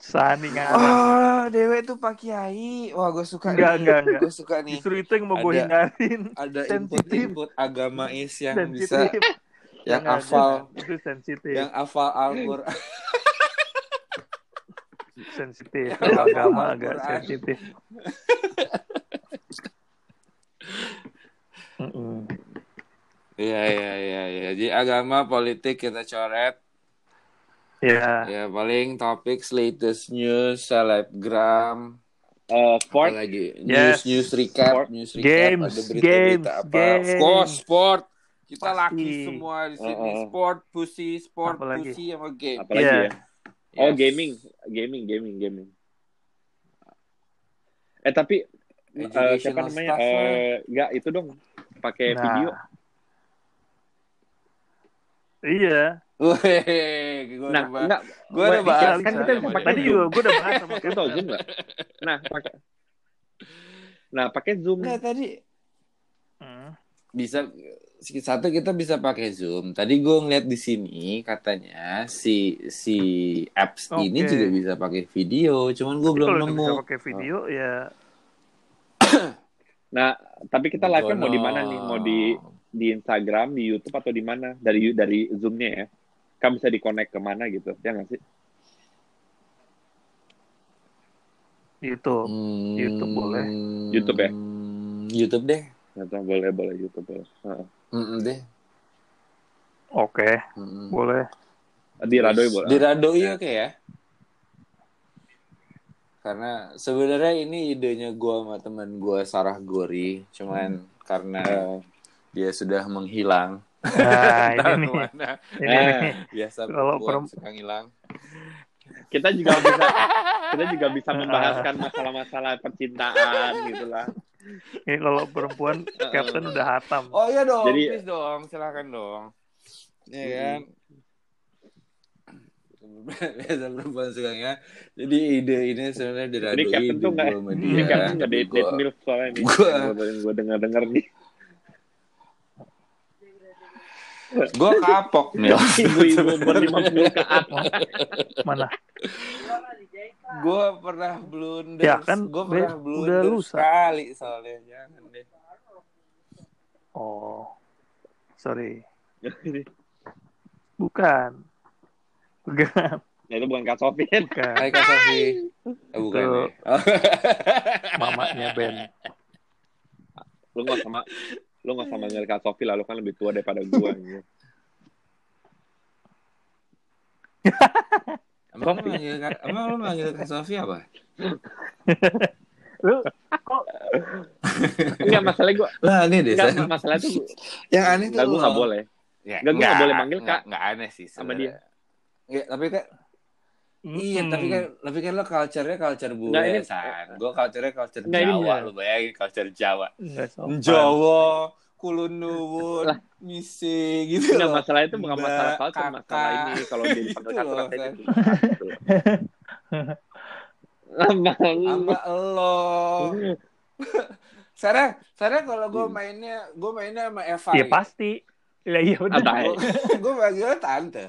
Sani.
Oh, Dewe tuh Pak Kiai. Wah, gue suka
Enggak,
nih.
enggak, enggak.
Gue suka nih.
Justru itu yang mau gue
Ada-
hindarin.
Ada
Sensitif.
input-input agamais yang bisa
Sensitif.
yang hafal.
Itu sensitif.
yang hafal Al-Qur'an. *laughs*
sensitif. *laughs* Agama agak sensitif.
Iya iya iya iya. Jadi agama politik kita coret.
Ya.
Ya paling topik latest news, selebgram,
Eh, sport,
lagi
Yes.
news news recap,
Sport.
news recap,
Games,
ada berita-berita
games,
apa.
games.
Of course, sport. Kita
Pasti.
laki semua di sini.
Uh-uh.
Sport, pussy, sport,
Apalagi?
pussy sama game.
apalagi
Iya.
ya. Oh,
Yes.
gaming, gaming, gaming, gaming. Eh tapi eh, siapa namanya? Eh, enggak itu dong pakai
Nah.
video.
Iya.
Wih, gue
Nah,
udah
enggak.
Gue udah bahas
kan kita bisa pakai
Tadi juga gue udah bahas sama *laughs*
tau Zoom nggak? Nah, pakai Nah, pakai Zoom.
Nggak, tadi
Hmm.
bisa satu kita bisa pakai Zoom. Tadi gue ngeliat di sini katanya si si apps
Oke.
ini juga bisa pakai video, cuman gue belum nemu.
bisa pakai video ya *coughs*
Nah, tapi kita live-nya mau di mana nih? Mau di di Instagram, di YouTube atau di mana? Dari dari Zoom-nya ya. Kan bisa di-connect ke mana gitu. Ya nggak sih?
YouTube.
Hmm,
YouTube boleh.
YouTube ya?
YouTube deh.
Nggak tahu, boleh, boleh YouTube boleh. Heeh.
Mm-mm deh.
Oke,
Mm-mm.
boleh.
Di Radoy boleh.
Di Radoi oke ya. Karena sebenarnya ini idenya gue sama teman gue Sarah Gori, cuman karena
Eh,
dia sudah menghilang.
Nah, *laughs* ini nih. Ini
Eh.
nih.
Biasa
Kalau
perempuan
perem-
suka ngilang.
kita juga bisa kita juga bisa *laughs* membahaskan masalah-masalah percintaan gitu lah.
Ini kalau perempuan *laughs* Captain udah hatam.
Oh iya dong,
Jadi-
please dong, silakan dong. Iya kan? Biasa perempuan suka ya. Jadi ide ini sebenarnya dari
Ini
Radoi,
Captain tuh nggak ini. Captain nggak date date
gua-
milf soalnya nih.
Gua-
Gue gue dengar dengar nih.
Gue kapok nih.
Ibu-ibu berlima puluh ke atas.
Mana?
Gue pernah blunder.
Ya, kan,
gue
be-
pernah
udah
blunder
lusa.
sekali soalnya jangan deh.
Oh. Sorry. Bukan. Bukan.
Nah, itu bukan Kak Sofien.
Bukan.
Hai Kak Sofi. Eh, bukan
Itu.
ya. Oh. *laughs*
Mamanya Ben.
Lu nggak sama lu nggak sama manggil Kak Sofi lah, lu kan lebih tua daripada gua. gitu. *laughs*
Emang lu manggil emang lu manggil Kak Sofi apa?
Lu kok
Enggak masalah gua.
Lah ini deh.
Enggak masalah tuh
Yang aneh tuh
enggak
lo.
nggak boleh.
Ya,
Nggak, gua nggak boleh manggil Kak.
Nggak aneh sih
Sama
sebenarnya. Iya, tapi kan Iya,
Mm-mm.
tapi kan tapi kan lo culture-nya culture bule,
Nggak, ini-
San. Gue culture-nya culture
Nggak,
Jawa, lo bayangin culture Jawa. Jawa, kulon nuwun,
Lah.
misi gitu
Enggak
loh.
masalah itu bukan masalah culture,
kakak.
masalah ini kalau dia *laughs* dipanggil
Gitu
Kak
loh,
Sofien
San.
itu. Gitu. *laughs* Sama
lo. *laughs* Sarah, Sarah kalau gue
Hmm.
mainnya, gue mainnya sama Eva.
Ya
gitu.
pasti. Ya iya benar.
Apa?
gue panggilnya tante.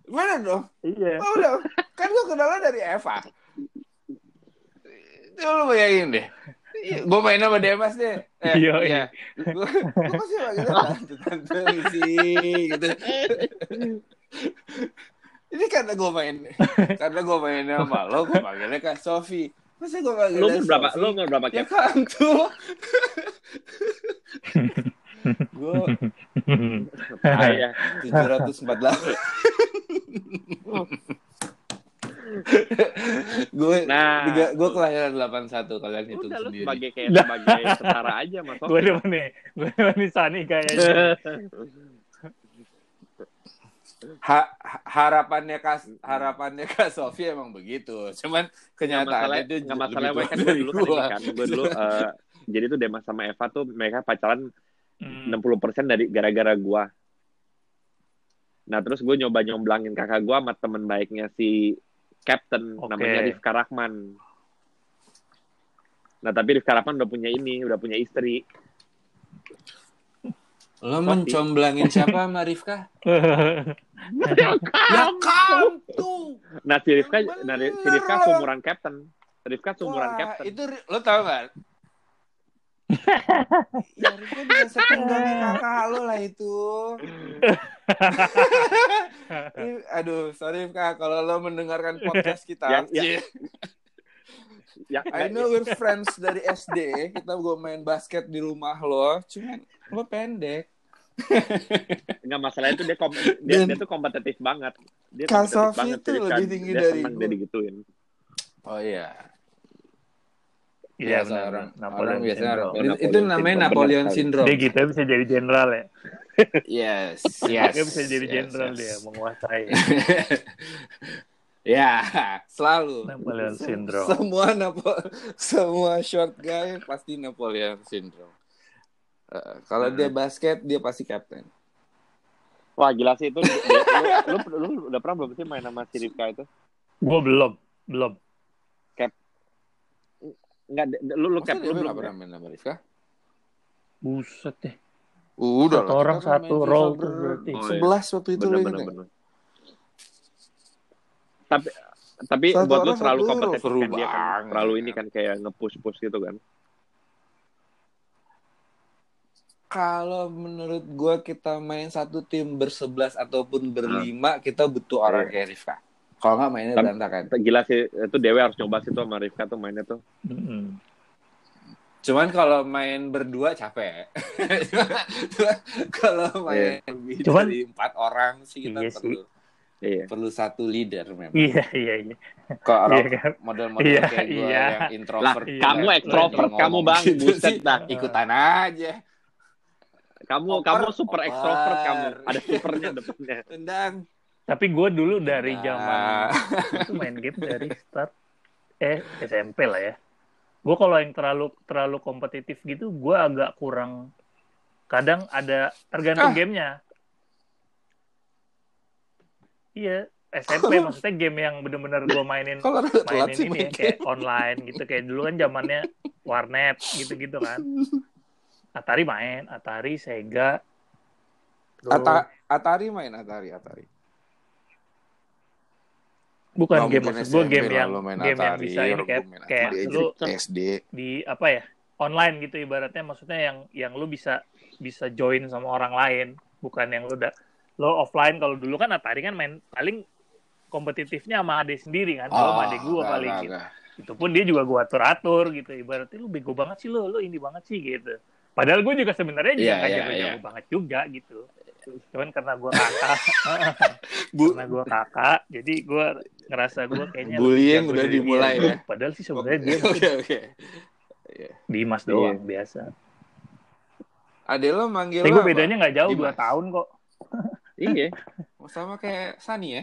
Gimana dong?
Iya.
Oh, udah. Kan gue kenalnya dari Eva. Coba lu bayangin deh. Gue main sama Demas deh. Eh,
Iya,
iya. Gue pasti manggilnya tante, tante misi gitu. Ini karena gue main, karena gue main sama lo, gue manggilnya Kak Sofi. Masa gue manggilnya
Lu umur berapa? Lu umur berapa,
Ya? Kang tuh. gue
Ah, ya.
748. *laughs* gue
Nah.
tiga, gue kelahiran 81 kalian
lu
sendiri.
sebagai *laughs* kayak sebagai setara aja Mas
gue demen nih. Gue demen nih Sani kayaknya.
Ha- *laughs* ha- harapannya Kak harapannya Kak Sofi emang begitu. Cuman kenyataannya itu
nggak masalah kan gue dulu kan
gua.
kan gue dulu eh, jadi tuh Demas sama Eva tuh mereka pacaran
Hmm.
60% dari gara-gara gua. Nah terus gue nyoba nyomblangin kakak gua sama temen baiknya si Captain
Oke.
namanya Rifka Rahman. Nah tapi Rifka Rahman udah punya ini, udah punya istri.
Lo
Sofi.
mencomblangin siapa sama Rifka? Ya kamu tuh.
Nah si Rifka, nah, si Rifka seumuran Captain. Rifka seumuran
Wah,
Captain.
itu lo tau gak? *laughs* ya Rifka bisa *laughs* kakak lo lah itu. *laughs* Aduh, sorry Rifka kalau lo mendengarkan podcast kita.
Yang- yang- Ya,
I know we're friends dari SD. Kita gue main basket di rumah lo. Cuman lo pendek.
Nggak masalah itu dia kom dia, dia tuh kompetitif banget. Dia kompetitif banget.
itu lebih
kan
tinggi
dia
dari
dia digituin.
Oh iya.
Iya,
Biasa orang,
Napoleon
orang biasanya orang. Itu, itu
Napoleon
namanya
syndrome,
Napoleon syndrome.
Dia gitu bisa jadi jenderal ya.
Yes, *laughs* yes.
Dia bisa jadi
yes,
jenderal
yes.
dia, menguasai. *laughs*
ya, selalu.
Napoleon syndrome.
Semua Napo *laughs* semua short guy pasti Napoleon syndrome. Eh, kalau
Hmm.
dia basket, dia pasti kapten.
Wah gila sih itu. dia- lu, lu, lu udah pernah belum sih main sama si Rifka itu?
Gue belum, belum.
Enggak, lu lu cap lu belum.
pernah main sama Rifka?
Buset deh.
Udah
Satu
lah,
orang
kan
satu role tuh
ber-
berarti.
Oh, iya.
Sebelas waktu itu
Bener,
lo
bener, bener. Tapi tapi
Satu
buat lu
satu
kompetitif
seru
kan dia kan
banget.
terlalu ini kan kayak nge-push-push gitu kan.
Kalau menurut gua kita main satu tim bersebelas ataupun
Hmm.
berlima, kita butuh orang
Iya.
kayak Rifka. Kalau nggak mainnya
Tapi-
berantakan.
Gila sih itu Dewe harus coba sih tuh sama Rifka tuh mainnya tuh.
Mm-mm.
Cuman kalau main berdua capek. Cuman *laughs* kalau main lebih
Cuman-
dari empat orang sih kita
Iya sih.
perlu
Iya.
perlu satu leader memang.
Iya, iya, iya.
Kalau orang
Iya kan?
model-model
Iya,
kayak gue
iya.
yang introvert,
Iya.
Kamu ekstrovert kamu bang, *laughs*
gitu
buset
sih,
dah.
ikutan aja.
Kamu
Oper,
kamu super
oper.
ekstrovert kamu. Ada supernya depannya.
Tendang.
Tapi gue dulu dari
Nah.
zaman *laughs* itu main game dari start eh SMP lah ya. Gue kalau yang terlalu terlalu kompetitif gitu, gue agak kurang. Kadang ada tergantung
Ah.
gamenya. Iya, SMP *laughs* maksudnya game yang bener-bener gue mainin
telat
mainin ini
main
ya, kayak online gitu kayak dulu kan zamannya warnet gitu-gitu kan. Atari main, Atari, Sega.
Ata- Atari main Atari, Atari.
Bukan game maksud gue game yang
lo main
game yang
Atari,
bisa ini kayak kayak lu
SD.
di apa ya online gitu ibaratnya. Maksudnya yang yang lu bisa bisa join sama orang lain. Bukan yang lu udah lo offline. Kalau dulu kan Atari kan main paling kompetitifnya sama adik sendiri kan. Kalau sama adik gua
Oh, nggak,
paling gitu. itu pun dia juga gua atur atur gitu. Ibaratnya lu bego banget sih lo lo ini banget sih gitu. Padahal gue juga sebenarnya juga
iya,
jago-jago
iya.
banget juga gitu cuman karena gua kakak *laughs*
Bu,
karena gua kakak jadi gua ngerasa gua kayaknya
Bullying udah dimulai ya?
padahal sih sebenarnya dia *laughs*
Oke, oke.
Dimas
Iya.
doang biasa
Adek lo manggil
Tapi
lo
gue
apa?
bedanya nggak jauh
Dimas.
2 tahun kok.
Iya. *laughs*
Sama kayak Sani ya?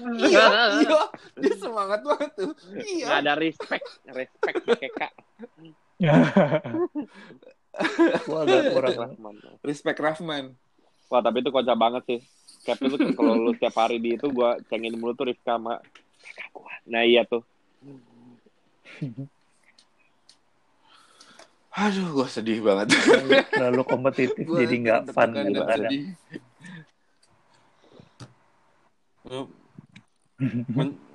Nggak
iya, iya. Dia semangat banget tuh. Iya.
ada respect, respect pakai kak.
Gue agak kurang
Respect Rahman.
Wah tapi itu kocak banget sih. Cap itu kalau lu tiap hari di itu gua cengin mulu tuh Rifka sama kakak gua. Nah iya tuh.
Aduh, gue sedih banget.
terlalu kompetitif
Gua
jadi nggak fun gitu kadang.
sedih. Men-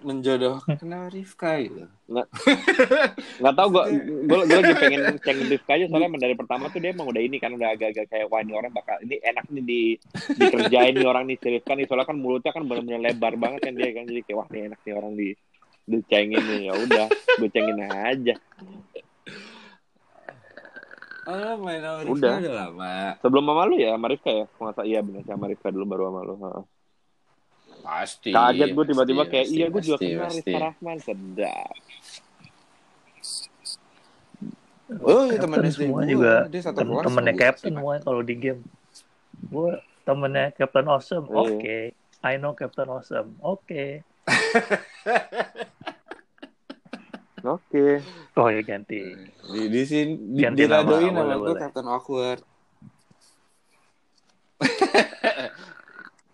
menjodohkan Rifka gitu.
Nggak tahu gua, gua, gua lagi pengen cengin Rifka aja soalnya dari pertama tuh dia emang udah ini kan udah agak-agak kayak wah ini orang bakal ini enak nih di dikerjain nih orang nih si Rifka nih soalnya kan mulutnya kan benar-benar lebar banget kan dia kan jadi kayak wah nih enak nih orang di dicengin nih ya udah gue cengin aja
Oh, main sama Rifka
Udah.
udah lama.
sebelum sama lu ya sama Rifka ya nggak salah iya benar sama Rifka dulu baru sama lu Heeh.
Pasti.
kaget gue tiba-tiba kayak
pasti,
iya gue juga kenal. Rifka Rahman sedap
Oh, iya teman SD
semua juga
Dia satu
tem
kelas
temennya. Captain semuanya kalau di game. Gue temennya Captain Awesome.
Iya.
Oke. I know Captain Awesome. Oke. *laughs*
oke
Oh ya ganti.
Di di sini di, diradoin sama gue. Captain Awkward. *laughs*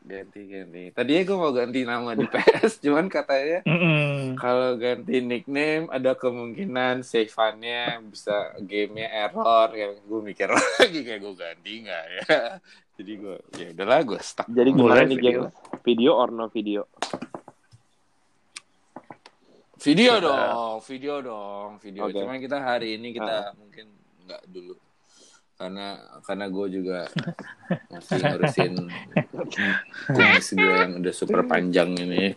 ganti ganti. Tadinya gue mau ganti nama di *laughs* PS, cuman katanya
Mm-mm.
kalau ganti nickname ada kemungkinan save-nya bisa gamenya error ya gue mikir *laughs* lagi kayak gue ganti nggak ya jadi gue ya udahlah gue stuck
jadi gimana nih
video.
geng video or no video
video
Sudah.
dong video dong video
Oke.
cuman kita hari ini kita mungkin nggak dulu karena karena gue juga *laughs* masih ngurusin *laughs* kumis gue yang udah super panjang ini. *laughs*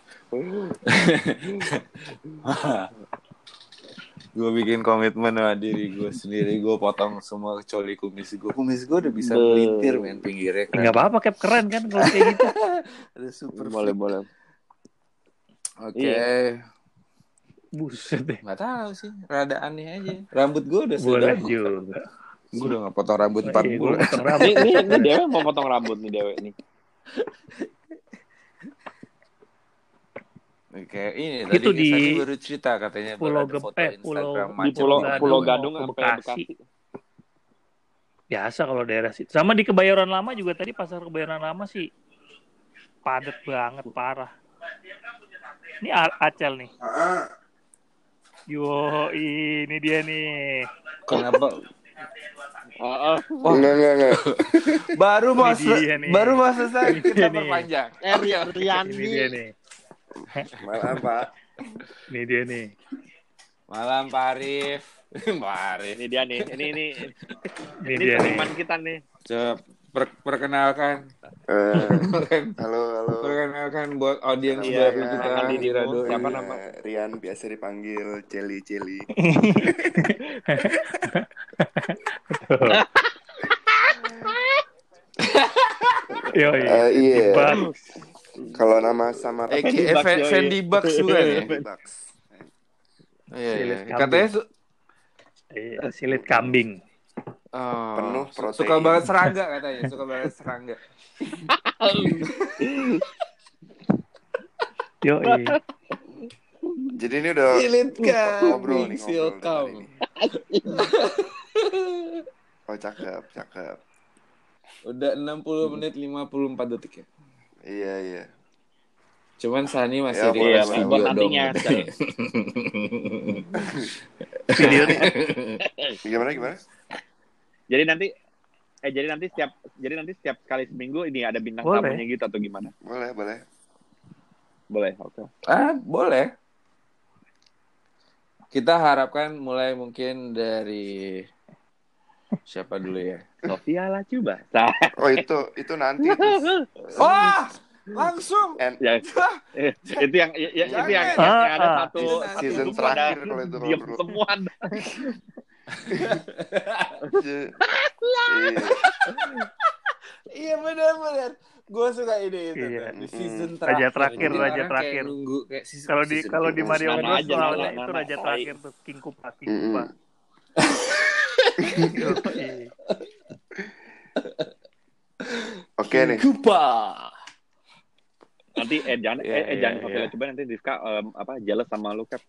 Gue bikin komitmen sama diri gue sendiri. Gue potong semua kecuali kumis gue kumis gue udah bisa melintir men pinggirnya.
Ya, nggak apa-apa cap keren kan kalau kayak gitu.
Ada super
boleh boleh.
Oke.
Iya.
buset deh.
Nggak tahu sih rada aneh aja. Rambut gue udah
boleh juga
gue udah nggak potong rambut empat
Iya, gua
bulan.
potong *laughs* rambut.
ini ini, ini dewe mau potong rambut nih dewe nih
Oke, ini
Itu
tadi
di
baru cerita katanya
Pulau
ada
Gep-
foto
eh,
Instagram
Pulau-
di pulau
Gadung,
pulau Gadung
ke
sampai
Bekasi.
Bekasi?
Biasa kalau daerah situ. Sama di kebayoran lama juga tadi pasar kebayoran lama sih padat banget parah. Ini A- acel nih. Yo ini dia nih.
Kenapa?
Heeh.
Enggak, enggak, enggak. *laughs*
baru mau baru mau selesai
Ini
kita
dia nih.
perpanjang.
eh Rian Rian
ini dia nih
Malam, Pak.
ini dia nih
Malam Pak Arif. *laughs* Pak Arif.
ini dia nih ini ini
ini
ini
dia nih
teman kita nih
Coba per- perkenalkan.
Eh, *laughs* halo, halo.
perkenalkan buat audiens
Iya,
baru
iya.
kita di. Radio.
Siapa
Eh,
nama?
Rian biasa dipanggil Celi Celi. *laughs*
yo
Eh, iya.
Bang.
Kalau nama samar
Eh,
Fendi
eh,
Bucks.
Fendi Bucks juga ya.
Bucks.
Iya, iya.
Kambing.
Katanya
Iya, silit kambing
oh,
Penuh protein.
Suka banget serangga *laughs* katanya, suka banget serangga. *laughs*
yo
Jadi ini udah
Silit
ngobrol nih, ngobrol nih ini. Oh, cakep, cakep.
Udah 60 menit 54 detik ya.
Iya, iya.
Cuman Sani masih
Ya,
di
Iya, buat nantinya. *laughs*
videonya
Gimana, gimana?
Jadi nanti eh jadi nanti setiap jadi nanti setiap kali seminggu ini ada bintang
Boleh.
tamunya gitu atau gimana?
Boleh, boleh.
Boleh, oke.
ah, boleh. Kita harapkan mulai mungkin dari siapa dulu ya?
Sofia lah coba. *laughs*
Oh, itu itu nanti. *laughs*
Wah, langsung.
And
ya, eh, *laughs* itu yang ya, ya, itu yang, yang ada
Ah, ah.
satu satu
season
ada
terakhir kalau itu
diam semua.
Iya. Iya.
Benar-benar. Gue suka ide itu.
Iya.
tuh. Di season
Raja
terakhir.
terakhir,
Jadi
raja
kayak
terakhir.
nunggu kayak season-
kalau di kalau di. Mario Bros soalnya
nama,
itu raja terakhir tuh King Kupa King. Kupa
Oke nih.
Kupa.
Nanti eh jangan
Iya,
eh, eh jangan
iya.
Coba nanti Rizka em, apa jealous sama lu Cap.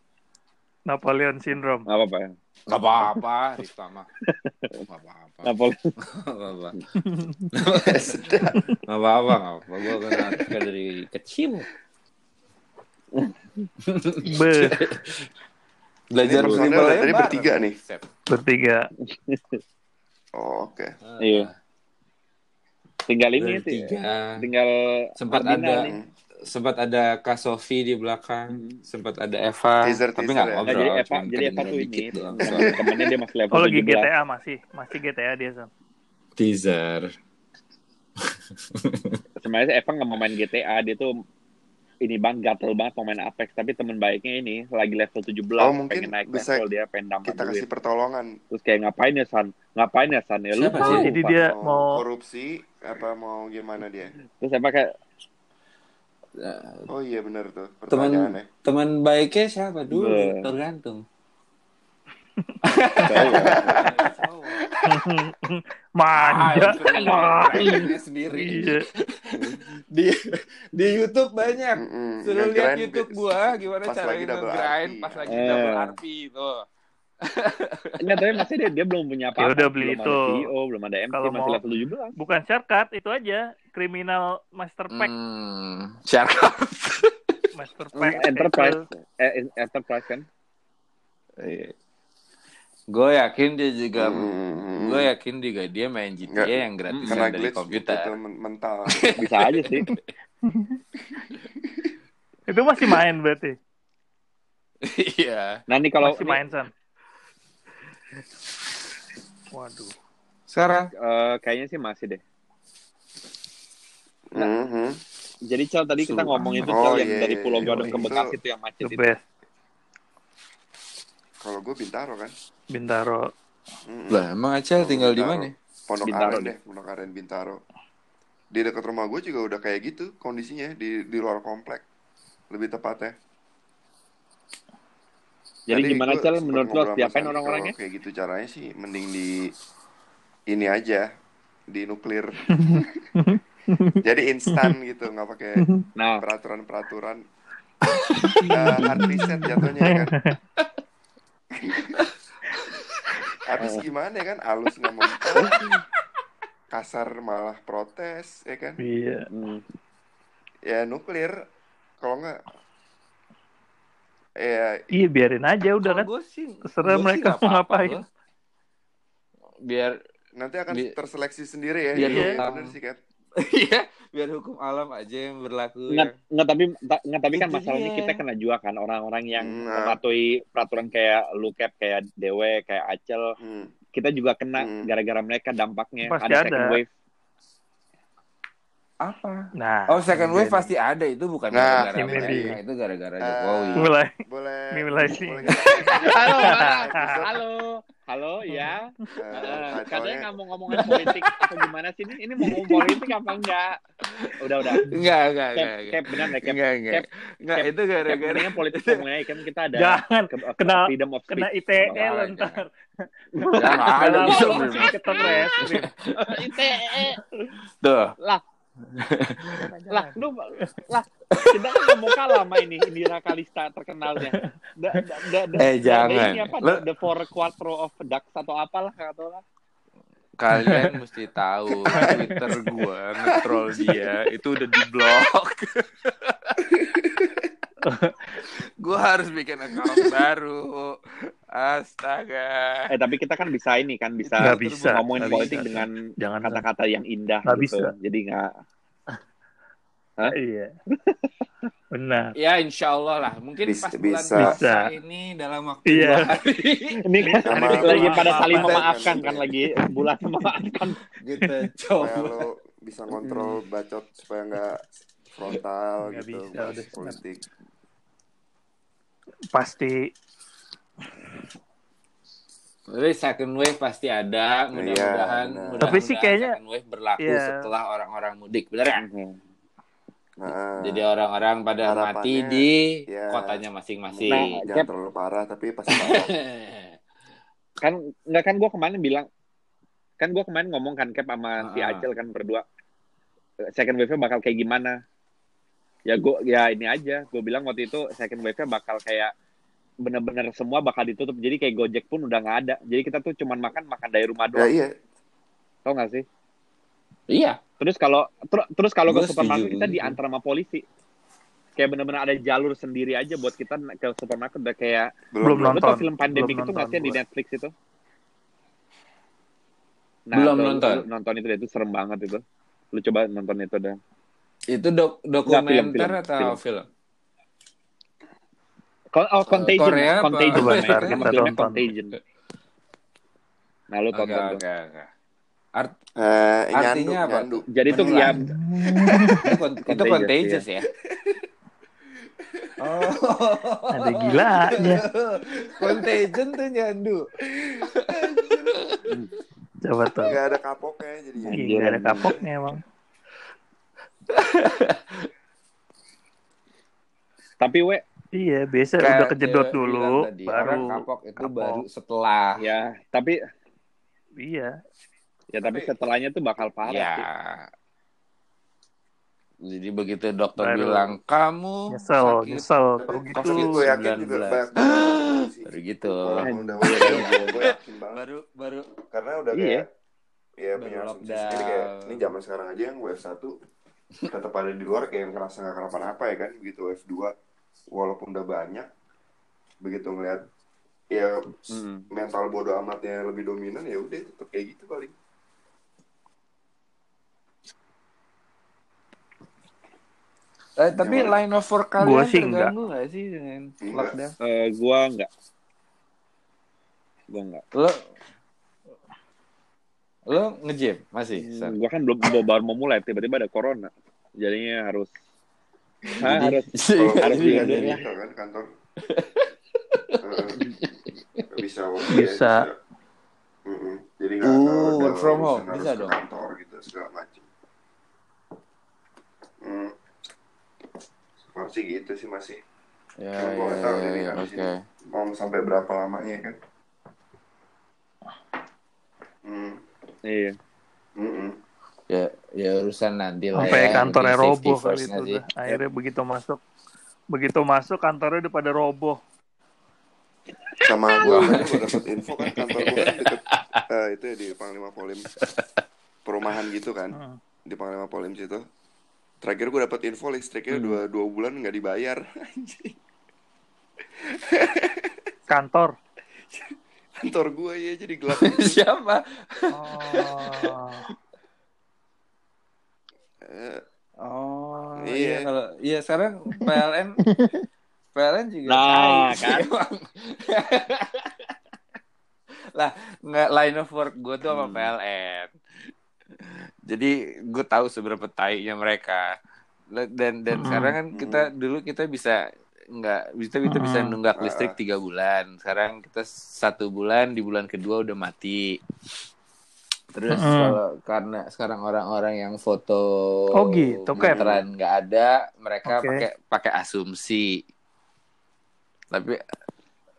Napoleon syndrome
Enggak apa-apa ya.
Gak apa-apa, Rifta mah. Gak apa-apa.
Napoleon.
Gak apa-apa. Gak apa-apa. Gak apa-apa. Gue kenal Rifka dari kecil.
be
Belajar
personelnya
aja
tadi bertiga nih.
Bertiga
Oh, oke.
Iya. Tinggal ini sih.
Bertiga.
Tinggal
Sempat ada
nih.
Sempat ada Kak Sofi di belakang,
Hmm.
sempat ada Eva,
Teaser,
tapi
teaser
nggak
ya?
Nah,
ngobrol,
jadi Eva, jadi Eva tuh ini
doang.
temen- temennya dia masih level
oh lagi
17.
GTA masih masih GTA dia Son
Teaser. *laughs*
Sebenarnya Eva nggak mau main GTA, dia tuh ini banget gatel banget mau main Apex, tapi temen baiknya ini lagi level 17,
Oh, mungkin
pengen naik
bisa
level dia pengen nambah
Kita kasih
duit.
pertolongan.
Terus kayak ngapain ya San? Ngapain ya San? Ya lu
Siapa
tahu,
sih?
jadi dia
Mau
mau
korupsi apa mau gimana dia?
Terus Eva kayak
Oh iya benar tuh
Teman
pertanyaannya.
teman baiknya siapa dulu?
Be.
Tergantung.
tahu ya. *laughs*
manja
Ah, sendiri.
iya
Di di YouTube banyak.
Mm-mm.
Suruh
Yang
lihat YouTube gua gimana cara grind pas lagi
Eh.
double RP tuh.
Enggak, tapi masih dia, dia belum punya apa-apa.
Ya udah beli
belum
itu.
ada CEO, belum ada MC,
Kalau
masih
mau-
level 17.
bukan shortcut itu aja criminal master pack
Hmm, Shark. *laughs*
master
Hmm,
pack
Enterprise,
itu.
eh, Enterprise kan?
Gue yakin dia juga
Mm-mm.
gue yakin juga dia main GTA
Nggak,
yang gratis
karena
dari
glitch
komputer.
men- mental. *laughs*
Bisa aja sih.
itu masih main berarti
Iya.
Nah, ini kalau
masih main San waduh
Sekarang
Eh, kayaknya sih masih deh.
Mhm.
Jadi Cel tadi kita ngomong itu
Oh,
Cel yang
iya,
dari
iya,
Pulau
iya.
Gadung ke
Itu-
Bekasi itu yang macet itu.
Kalau gue Bintaro kan.
Bintaro.
Mhm.
lah emang Acel tinggal di
Bintaro.
mana?
Pondok
Bintaro
Aren
deh.
deh, Pondok Aren Bintaro. Di dekat rumah gue juga udah kayak gitu kondisinya di di luar komplek. Lebih tepatnya.
Jadi
Tadi
gimana Cel menurut lo
Santi,
orang-orangnya?
Kayak gitu caranya sih mending di ini aja di nuklir. *laughs* Jadi instan gitu, nggak pakai
Nah,
peraturan-peraturan uh, hard reset jatuhnya ya kan. *laughs* Habis gimana ya kan, halus nggak mau kasar malah protes ya kan.
Iya.
hmm,
Ya nuklir, kalau nggak ya
Iya biarin aja udah kan.
Gue sih
Terserah
sih
mereka mau ngapain.
Biar
nanti akan
Bi-
terseleksi sendiri ya.
Biar
Iya, bener sih kan.
Iya, biar hukum alam aja yang berlaku.
nggak,
ya.
nggak tapi ta- nggak tapi kan
Itu
masalahnya kita kena juga kan orang-orang yang
Nah.
mematuhi peraturan kayak lu cap kayak Dewe kayak Acel
Hmm.
kita juga kena
Hmm.
gara-gara mereka dampaknya
Pasti
ada
ada.
second wave
Apa?
Nah.
Oh, second wave
jadi-
pasti ada itu bukan
Nah,
gara-gara
ini dia.
itu gara-gara
Eh,
Jokowi.
Mulai.
Boleh.
Ini mulai sih.
halo halo halo ya
eh,
Eh,
title-nya-
katanya nggak mau ngomongin politik atau gimana sih ini ini mau ngomong politik apa enggak udah udah
Enggak, enggak,
cap
enggak.
cap benar ya cap
Enggak, enggak.
Cap,
Enggak,
cap,
itu gara-gara
mendingan politik *laughs* ngomongin aja kan kita ada
Jangan.
ke- ke-
Kena-
freedom of
Kena
speech
ITE ntar.
Jangan ada bisa
reskrim.
ITE
Tuh.
lah lah lu lah kita kan nggak mau kalah sama ini Indira Kalista terkenalnya da, da, da, da,
Eh,
da-
jangan.
ini apa
Lu-
the, the four quattro of ducks atau apalah kata lah
Kalian mesti tahu Twitter gua nge-troll dia itu udah di blok. *laughs* gua harus bikin account *laughs* baru. Astaga.
eh tapi kita kan bisa ini kan bisa
Nggak bisa,
ngomongin
nggak
politik
bisa.
dengan
Jangan
kata-kata yang indah
Nggak
gitu
bisa.
jadi nggak
Iya. Benar.
Ya insya Allah lah. Mungkin
Bisa-
pas bulan
bisa.
ini dalam waktu
Iya.
hari *laughs*
ini kan
Sama-
lagi pada saling memaafkan
sama-
kan lagi bulan *laughs* memaafkan
supaya
coba.
lo bisa ngontrol bacot supaya nggak frontal
Nggak
gitu
bisa,
politik
Pasti.
Jadi second wave pasti ada. Mudah-mudahan.
Iya, benar.
mudah-mudahan
Tapi sih kayaknya-
second wave berlaku
Iya.
setelah orang-orang mudik, benar ya?
nah
Jadi orang-orang pada mati di
ya.
kotanya masing-masing.
Nah,
jangan
Cap.
terlalu parah tapi pasti parah *laughs*
kan nggak kan gue kemarin bilang kan gue kemarin ngomong kan Cap sama si
Ah.
Acel kan berdua second wave-nya bakal kayak gimana ya gue ya ini aja gue bilang waktu itu second wave-nya bakal kayak bener-bener semua bakal ditutup jadi kayak Gojek pun udah nggak ada jadi kita tuh cuman makan makan dari rumah
ya
doang
iya
tau nggak sih
iya.
terus kalau ter- terus kalau ke supermarket
setuju.
kita diantar sama polisi kayak bener-bener ada jalur sendiri aja buat kita ke supermarket udah kayak
Belum
Lu
nonton.
tau film pandemik
Belum
itu nggak sih di. Netflix itu?
Belum
tuh,
nonton.
lu nonton itu deh, itu serem banget itu. Lu coba nonton itu dah.
Itu dok dokumenter
film,
atau
film.
film?
Oh, Contagion.
Korea apa?
Contagion.
Kita
filmnya
tonton.
Contagion. Nah, lu tonton tuh.
oke, oke. Art
nyandu
Artinya apa
nyandu
Jadi itu ya
itu,
Contagious,
contagious ya. Oh.
Ada gilanya.
Contagion tuh nyandu.
Coba tuh.
nggak ada kapoknya jadi.
Gak ada kapoknya emang.
Tapi we
Iya, biasa
Kayak
udah kejedot dulu,
tadi,
baru
orang kapok itu
kapok.
baru setelah.
ya, tapi
Iya.
ya tapi setelahnya tuh bakal parah
Ya.
sih.
Jadi begitu dokter
Baru.
bilang kamu
Nyesel,
sakit
nyesel kalau
tapi
gitu.
tapi gue yakin juga
19.
banyak banget *gasps* sih
baru gitu.
Walaupun udah udah gue yakin banget *laughs*
Baru baru
karena udah
Iya.
kayak ya punya asumsi sendiri kayak ini zaman sekarang aja yang wave 1 tetap ada di luar kayak ngerasa nggak kenapa-napa ya kan begitu wave 2 walaupun udah banyak begitu ngeliat ya
Mm.
mental bodoh amatnya lebih dominan ya udah tetap kayak gitu paling
eh, tapi
Gimana?
line of work kalian
Gua sih
terganggu nggak sih dengan
Enggak.
lockdown?
Eh, gua enggak. Gua enggak.
Lo Lo nge-gym masih? San?
Gue kan belum baru mau mulai, tiba-tiba ada corona. Jadinya harus Hah,
Jadi-
harus *laughs*
Kalau
harus
jadi
lah.
itu kan kantor. *laughs* Bisa
Bisa.
Jadi nggak
Uh, work from home.
harus
Bisa dong.
kantor gitu segala macam. Hmm. Seperti gitu sih masih.
Ya,
gua
ya,
nggak tahu
ya,
ini
ya, oke.
ini mau sampai berapa lamanya kan? Hmm.
Iya.
Mm-mm.
Ya, ya urusan nanti lah
Sampai
ya.
kantornya roboh kali itu
sih?
Akhirnya begitu masuk begitu masuk kantornya udah pada roboh.
Sama gue gue dapat info kan kantor gue kan deket *laughs* eh, itu ya di Panglima Polim perumahan gitu kan
Hmm.
di Panglima Polim situ. Terakhir gue dapat info listriknya
Hmm.
dua dua bulan nggak dibayar. *laughs* Anjing.
Kantor. *laughs*
kantor gue ya jadi gelap. *laughs*
Siapa?
Oh.
Eh,
Oh,
Iya.
iya kalau iya sekarang PLN *laughs* PLN juga
Nah, kan. *laughs*
lah nggak line of work gue tuh sama
Hmm.
PLN. Jadi gue tahu seberapa tainya mereka. Dan dan
Hmm.
sekarang kan kita dulu kita bisa nggak bisa kita bisa
Hmm.
nunggak listrik tiga bulan. Sekarang kita satu bulan di bulan kedua udah mati. Terus
Hmm.
kalau karena sekarang orang-orang yang foto
Oh, gitu, Cap.
meteran nggak ada, mereka
Oke.
pakai pakai asumsi. Tapi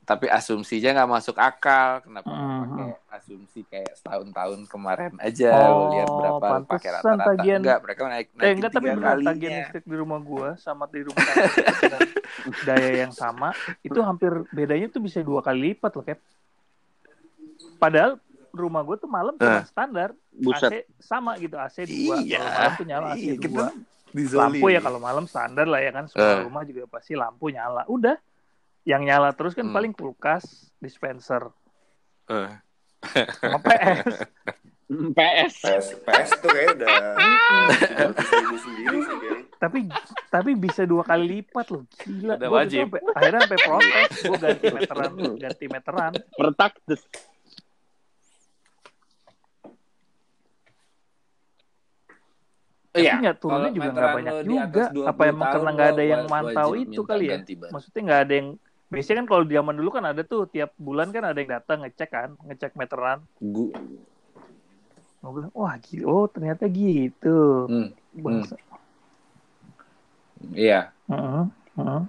tapi asumsinya nggak masuk akal. Kenapa nggak
Hmm.
pakai asumsi kayak setahun-tahun kemarin aja? Lu lihat
Oh,
berapa pakai rata-rata.
tagihan-
Enggak, mereka naik
Eh
naik
enggak tapi benar
kalinya.
tagihan listrik di rumah gua sama di rumah dengan daya yang sama itu hampir bedanya tuh bisa dua kali lipat loh Cap. Padahal rumah gua tuh malam cuma
Eh.
standar
Buset.
AC sama gitu AC dua
Iya.
kalau malam tuh nyala AC
Iya, kita
dua lampu ya kalau malam standar lah ya kan semua
Eh.
rumah juga pasti lampu nyala udah yang nyala terus kan
Hmm.
paling kulkas dispenser
Eh.
sama PS
PS.
PS PS tuh kayak udah *laughs* sendiri sih kayaknya.
tapi tapi bisa dua kali lipat loh gila
Udah wajib.
sampai- akhirnya sampai protes gue ganti meteran ganti meteran
Pertak des.
tapi
Iya,
nggak turunnya juga nggak banyak juga
atas 20
apa emang karena nggak ada yang mantau itu kali ya
ganti
maksudnya nggak ada yang biasanya kan kalau zaman dulu kan ada tuh tiap bulan kan ada yang datang ngecek kan ngecek meteran
Gu-
gue bilang wah gitu oh ternyata gitu
Hmm,
Bangsa.
Iya.
Heeh, heeh.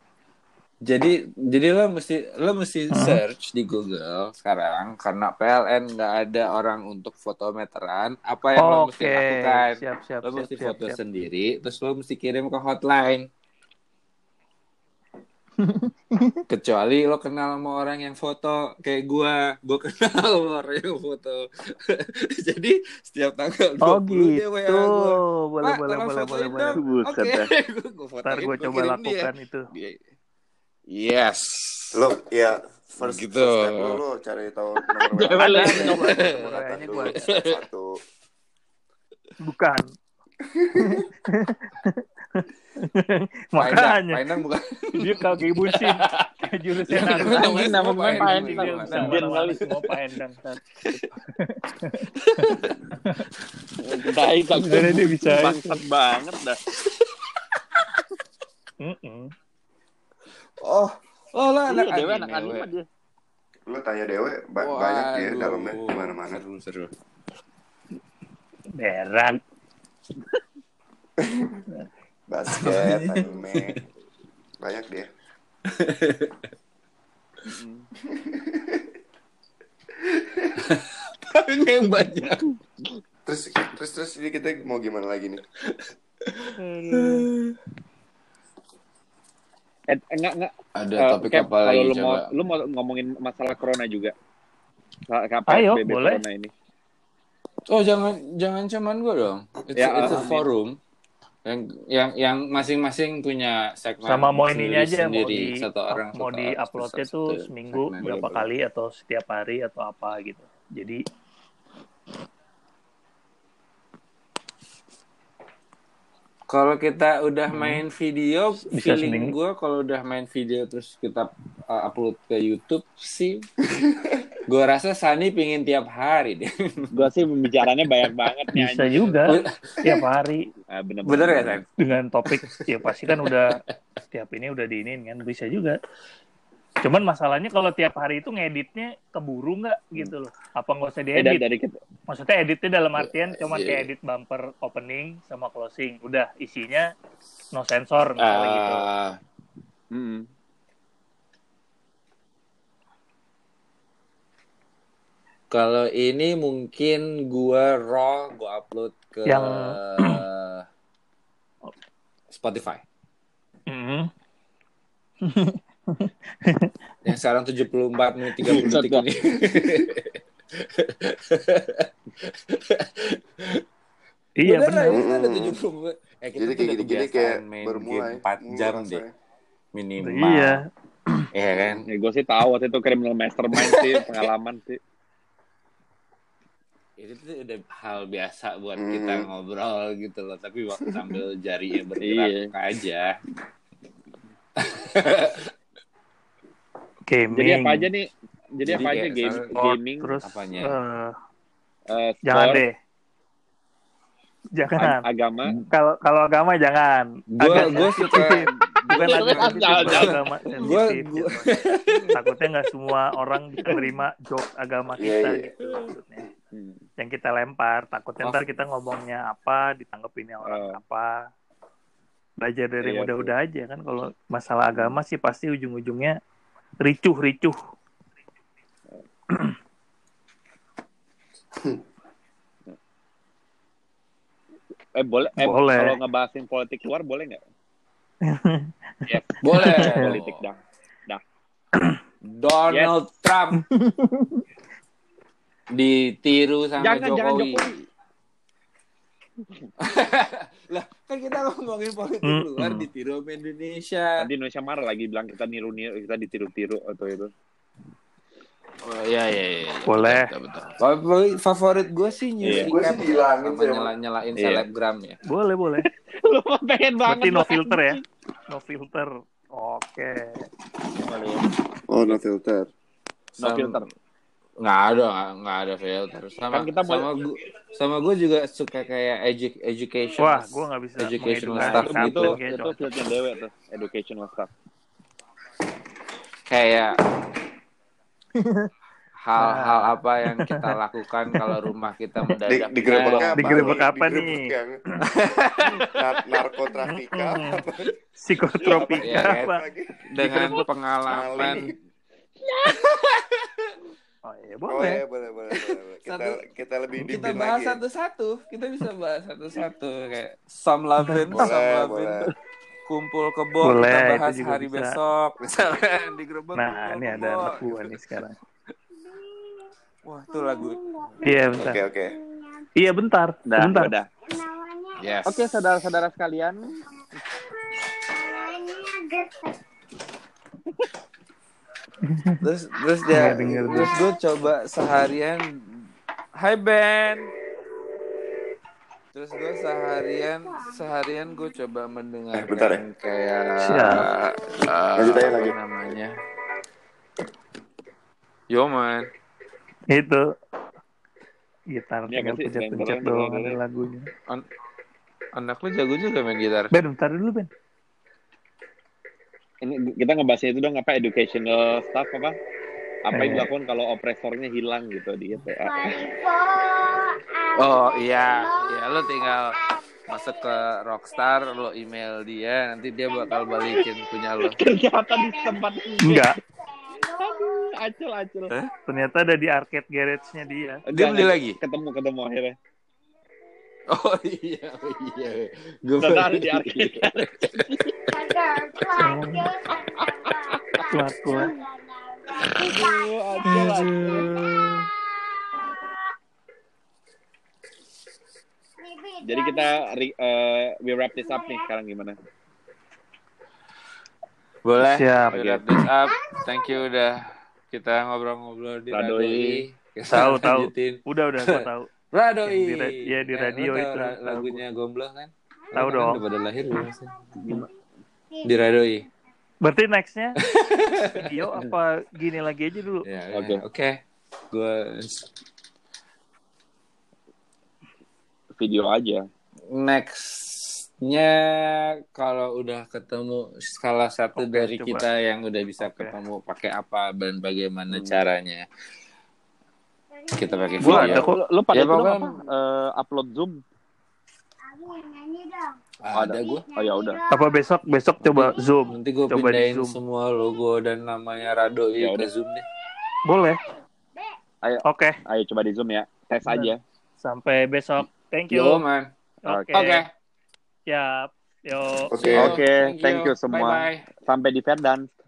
Jadi jadi lo mesti lo mesti
Hmm.
search di Google sekarang karena PLN nggak ada orang untuk foto meteran. Apa yang lo mesti
Oke,
lakukan?
siap siap
Lo
siap
mesti
siap,
foto
siap.
sendiri, terus lo mesti kirim ke hotline. Kecuali lo kenal sama orang yang foto kayak gua, gua kenal sama orang yang foto. *laughs* Jadi setiap tanggal 20
Oh
dia WA
gitu,
gua.
boleh
Pak,
boleh boleh boleh boleh.
Oke, *laughs* gua, gua fotoin,
Ntar gue
gua
coba
kirim dia.
lakukan itu.
Dia- Yes.
Lo ya first,
Gitu.
first step lo, lo cari tahu nomor WA. dulu, *laughs*
gua
satu.
Bukan. *laughs* Makanya
Paendang bukan.
dia kalau kayak bucin kayak jurusan aku.
namanya
nama
semua
gue Sendiri
mana-mana
kali.
semua kan.
Tai *laughs* tak
Sebenarnya dia bisa
bangsat banget dah.
Oh, oh anak
Iya, Dewa
anime,
anak anime dia.
Lo tanya Dewe, ba-
Waduh.
banyak dia dalamnya di mana-mana.
Seru, seru.
Beran. *laughs*
Basket, *laughs* anime. Banyak dia. *laughs*
yang banyak.
Terus terus terus ini kita mau gimana lagi nih?
Eh, enggak enggak.
Ada
Eh,
topik
Cap,
apa lagi
kalau lu
coba?
mau lu mau ngomongin masalah corona juga. Ka- Kapan
Ayo,
PSBB
boleh.
corona ini?
Oh jangan jangan cuman gue dong. It's,
Ya,
it's a
amin.
forum yang yang yang masing-masing punya segmen
Sama mau ininya aja mau
sendiri
di
satu orang
mau
satu
di uploadnya tuh seminggu berapa kali atau setiap hari atau apa gitu. Jadi
Kalau kita udah main video,
Hmm. Bisa
feeling
seminggu.
gue kalau udah main video terus kita uh, upload ke YouTube sih *laughs* Gue rasa Sani pingin tiap hari deh.
Gue sih pembicaranya banyak banget nih.
Bisa
anjing.
juga tiap hari
Ah, bener,
Bener ya, San?
dengan topik ya pasti kan udah tiap ini udah diinin kan bisa juga. Cuman masalahnya kalau tiap hari itu ngeditnya keburu nggak gitu loh. Apa nggak usah diedit?
dari kita,
Maksudnya editnya dalam artian cuman
Iya.
kayak edit bumper opening sama closing. Udah isinya no sensor misalnya gitu.
Ah, kalau ini mungkin gua raw, gua upload ke
Yang-
Spotify.
Mhm. *laughs*
Yang sekarang 74 menit 30 detik ini. *laughs*
Iya benar.
ini ada 70 Eh, kita
Jadi kayak gini-gini
kebiasaan
kayak
main
baru mulai.
game 4
Mulai
jam deh. Minimal.
Iya.
Iya kan?
Ya, gue sih tahu waktu itu criminal mastermind sih *laughs* pengalaman sih.
Itu tuh udah hal biasa buat
Hmm.
kita ngobrol gitu loh. Tapi waktu *laughs* sambil jarinya bergerak
Iya.
aja. *laughs*
Gaming.
Jadi apa aja nih? Jadi,
Jadi
apa aja game,
misalnya-
gaming,
Terus
Apanya?
eh,
eh,
jangan
sport,
deh. Jangan.
ag- agama.
Kalau kalau agama jangan.
Gue gue suka.
Bukan bukan
jangan.
agama
Gua-
sensitif.
gua-
gitu. Takutnya nggak semua orang bisa nerima joke agama
Iya,
kita
iya.
gitu maksudnya.
Hmm.
Yang kita lempar, takutnya
Oh.
ntar kita ngomongnya apa, ditanggepinnya orang
Oh.
apa. Belajar dari
Iya,
muda-muda aja kan. Kalau masalah agama sih pasti ujung-ujungnya ricuh-ricuh.
Eh boleh, eh,
Boleh.
kalau ngebahasin politik luar boleh nggak? Yes.
Boleh. *laughs*
politik dah.
Donald Trump *laughs* ditiru sama
Jangan,
Jokowi.
jangan Jokowi. *laughs*
lah kan kita ngomongin politik
Mm-mm.
luar ditiru sama Indonesia.
Nanti Indonesia marah lagi bilang kita niru-niru, kita ditiru-tiru atau itu.
Oh iya iya iya.
Boleh.
Betul, betul. Favorit, favorit gue sih news
Iya.
Gue sih dihilangin
sama
sih.
nyala nyalain
Iya.
selebgram ya.
Boleh, boleh.
Lu pengen banget.
Berarti no filter ya? No filter. Oke.
Ya.
Oh, no filter.
No
Sam-
filter.
Nggak ada, nggak, ada filter. Sama,
Kan kita mau-
sama gue, sama gue juga suka kayak edu- education.
Wah, gue nggak bisa
Educational stuff gitu.
Itu, itu fieldnya dewe tuh, educational stuff.
kayak *laughs* hal-hal apa yang kita lakukan kalau rumah kita
Di,
mendadak
digerebek
Eh,
apa?
digerebek
nih?
apa
Digerebek
nih?
yang nar- *laughs* narkotrafika
Psikotropika
Iya, kan?
apa?
dengan pengalaman. *laughs*
Oh iya
Oh
boleh.
ya, boleh, boleh, boleh. boleh. Kita,
Satu-
kita lebih
kita bahas
lagi.
satu-satu kita bisa bahas satu-satu kayak Sam Lavin
Boleh,
Sam Lavin
boleh.
kumpul kebo
Boleh,
kita bahas hari
bisa.
besok *laughs* misalkan di gerobak
Nah,
kumpul
ini ada
kebo.
gua nih sekarang.
Wah itu lagu
Iya bentar.
Oke, oke.
Iya bentar.
Dah,
bentar.
udah.
yes
Oke, saudara-saudara sekalian.
terus terus dia
denger.
terus gue coba seharian Hai Ben terus gue seharian seharian gue coba mendengarkan
Eh, bentar ya.
kayak
Siap.
eh,
Lanjut aja
apa
lagi.
namanya Yo man
Itu gitar
Iya
tinggal pencet-pencet doang ada lagunya.
anak lu jago juga main gitar
Ben, bentar dulu Ben.
Ini kita ngebahasnya itu dong apa educational stuff apa? Apa yang
Eh.
dilakukan kalau opresornya hilang gitu di GTA.
oh iya iya lu tinggal masuk ke Rockstar lo email dia nanti dia bakal balikin punya lo
Ternyata di tempat
Enggak,
Aduh, acel acel.
Hah?
ternyata ada di arcade garage-nya dia.
dia beli lagi
Ketemu ketemu akhirnya.
oh *laughs* iya oh iya gue
ada di arcade.
Kuat, kuat.
Aduh. Jadi kita eh, we wrap this up nih sekarang gimana?
Boleh
Siap.
We wrap this up thank you udah kita ngobrol-ngobrol di
Radoi. *laughs*
Tahu, tahu. Udah, udah gua tahu.
Radoi
di ra- iya, di
Eh,
radio
tahu
itu,
lagunya Gombloh kan
Tahu
kan
dong.
udah pada lahir di Radoi
Berarti next-nya *laughs* video apa gini lagi aja dulu?
ya
Oke.
oke gue
Video aja.
Nextnya kalau udah ketemu salah satu
Oke,
dari
coba.
kita yang udah bisa
Oke.
ketemu pakai apa dan bagaimana
Hmm.
caranya kita pakai
Gua
video
ada kok.
Lu, lu pada
Ya, pokoknya-
apa? Eh, upload Zoom.
ada gue
Oh ya udah.
Apa besok besok coba zoom.
nanti gue
Coba di
pindahin
Zoom.
semua logo dan namanya Rado
Ya
ya ke
udah.
zoom deh
Boleh.
Ayo.
Oke,
Ayo coba di Zoom ya. Tes aja.
sampai besok. Thank you.
yo man
Oke.
oke
Siap. Yo.
Oke.
Oke, thank you semua.
bye bye
Sampai di Verdance.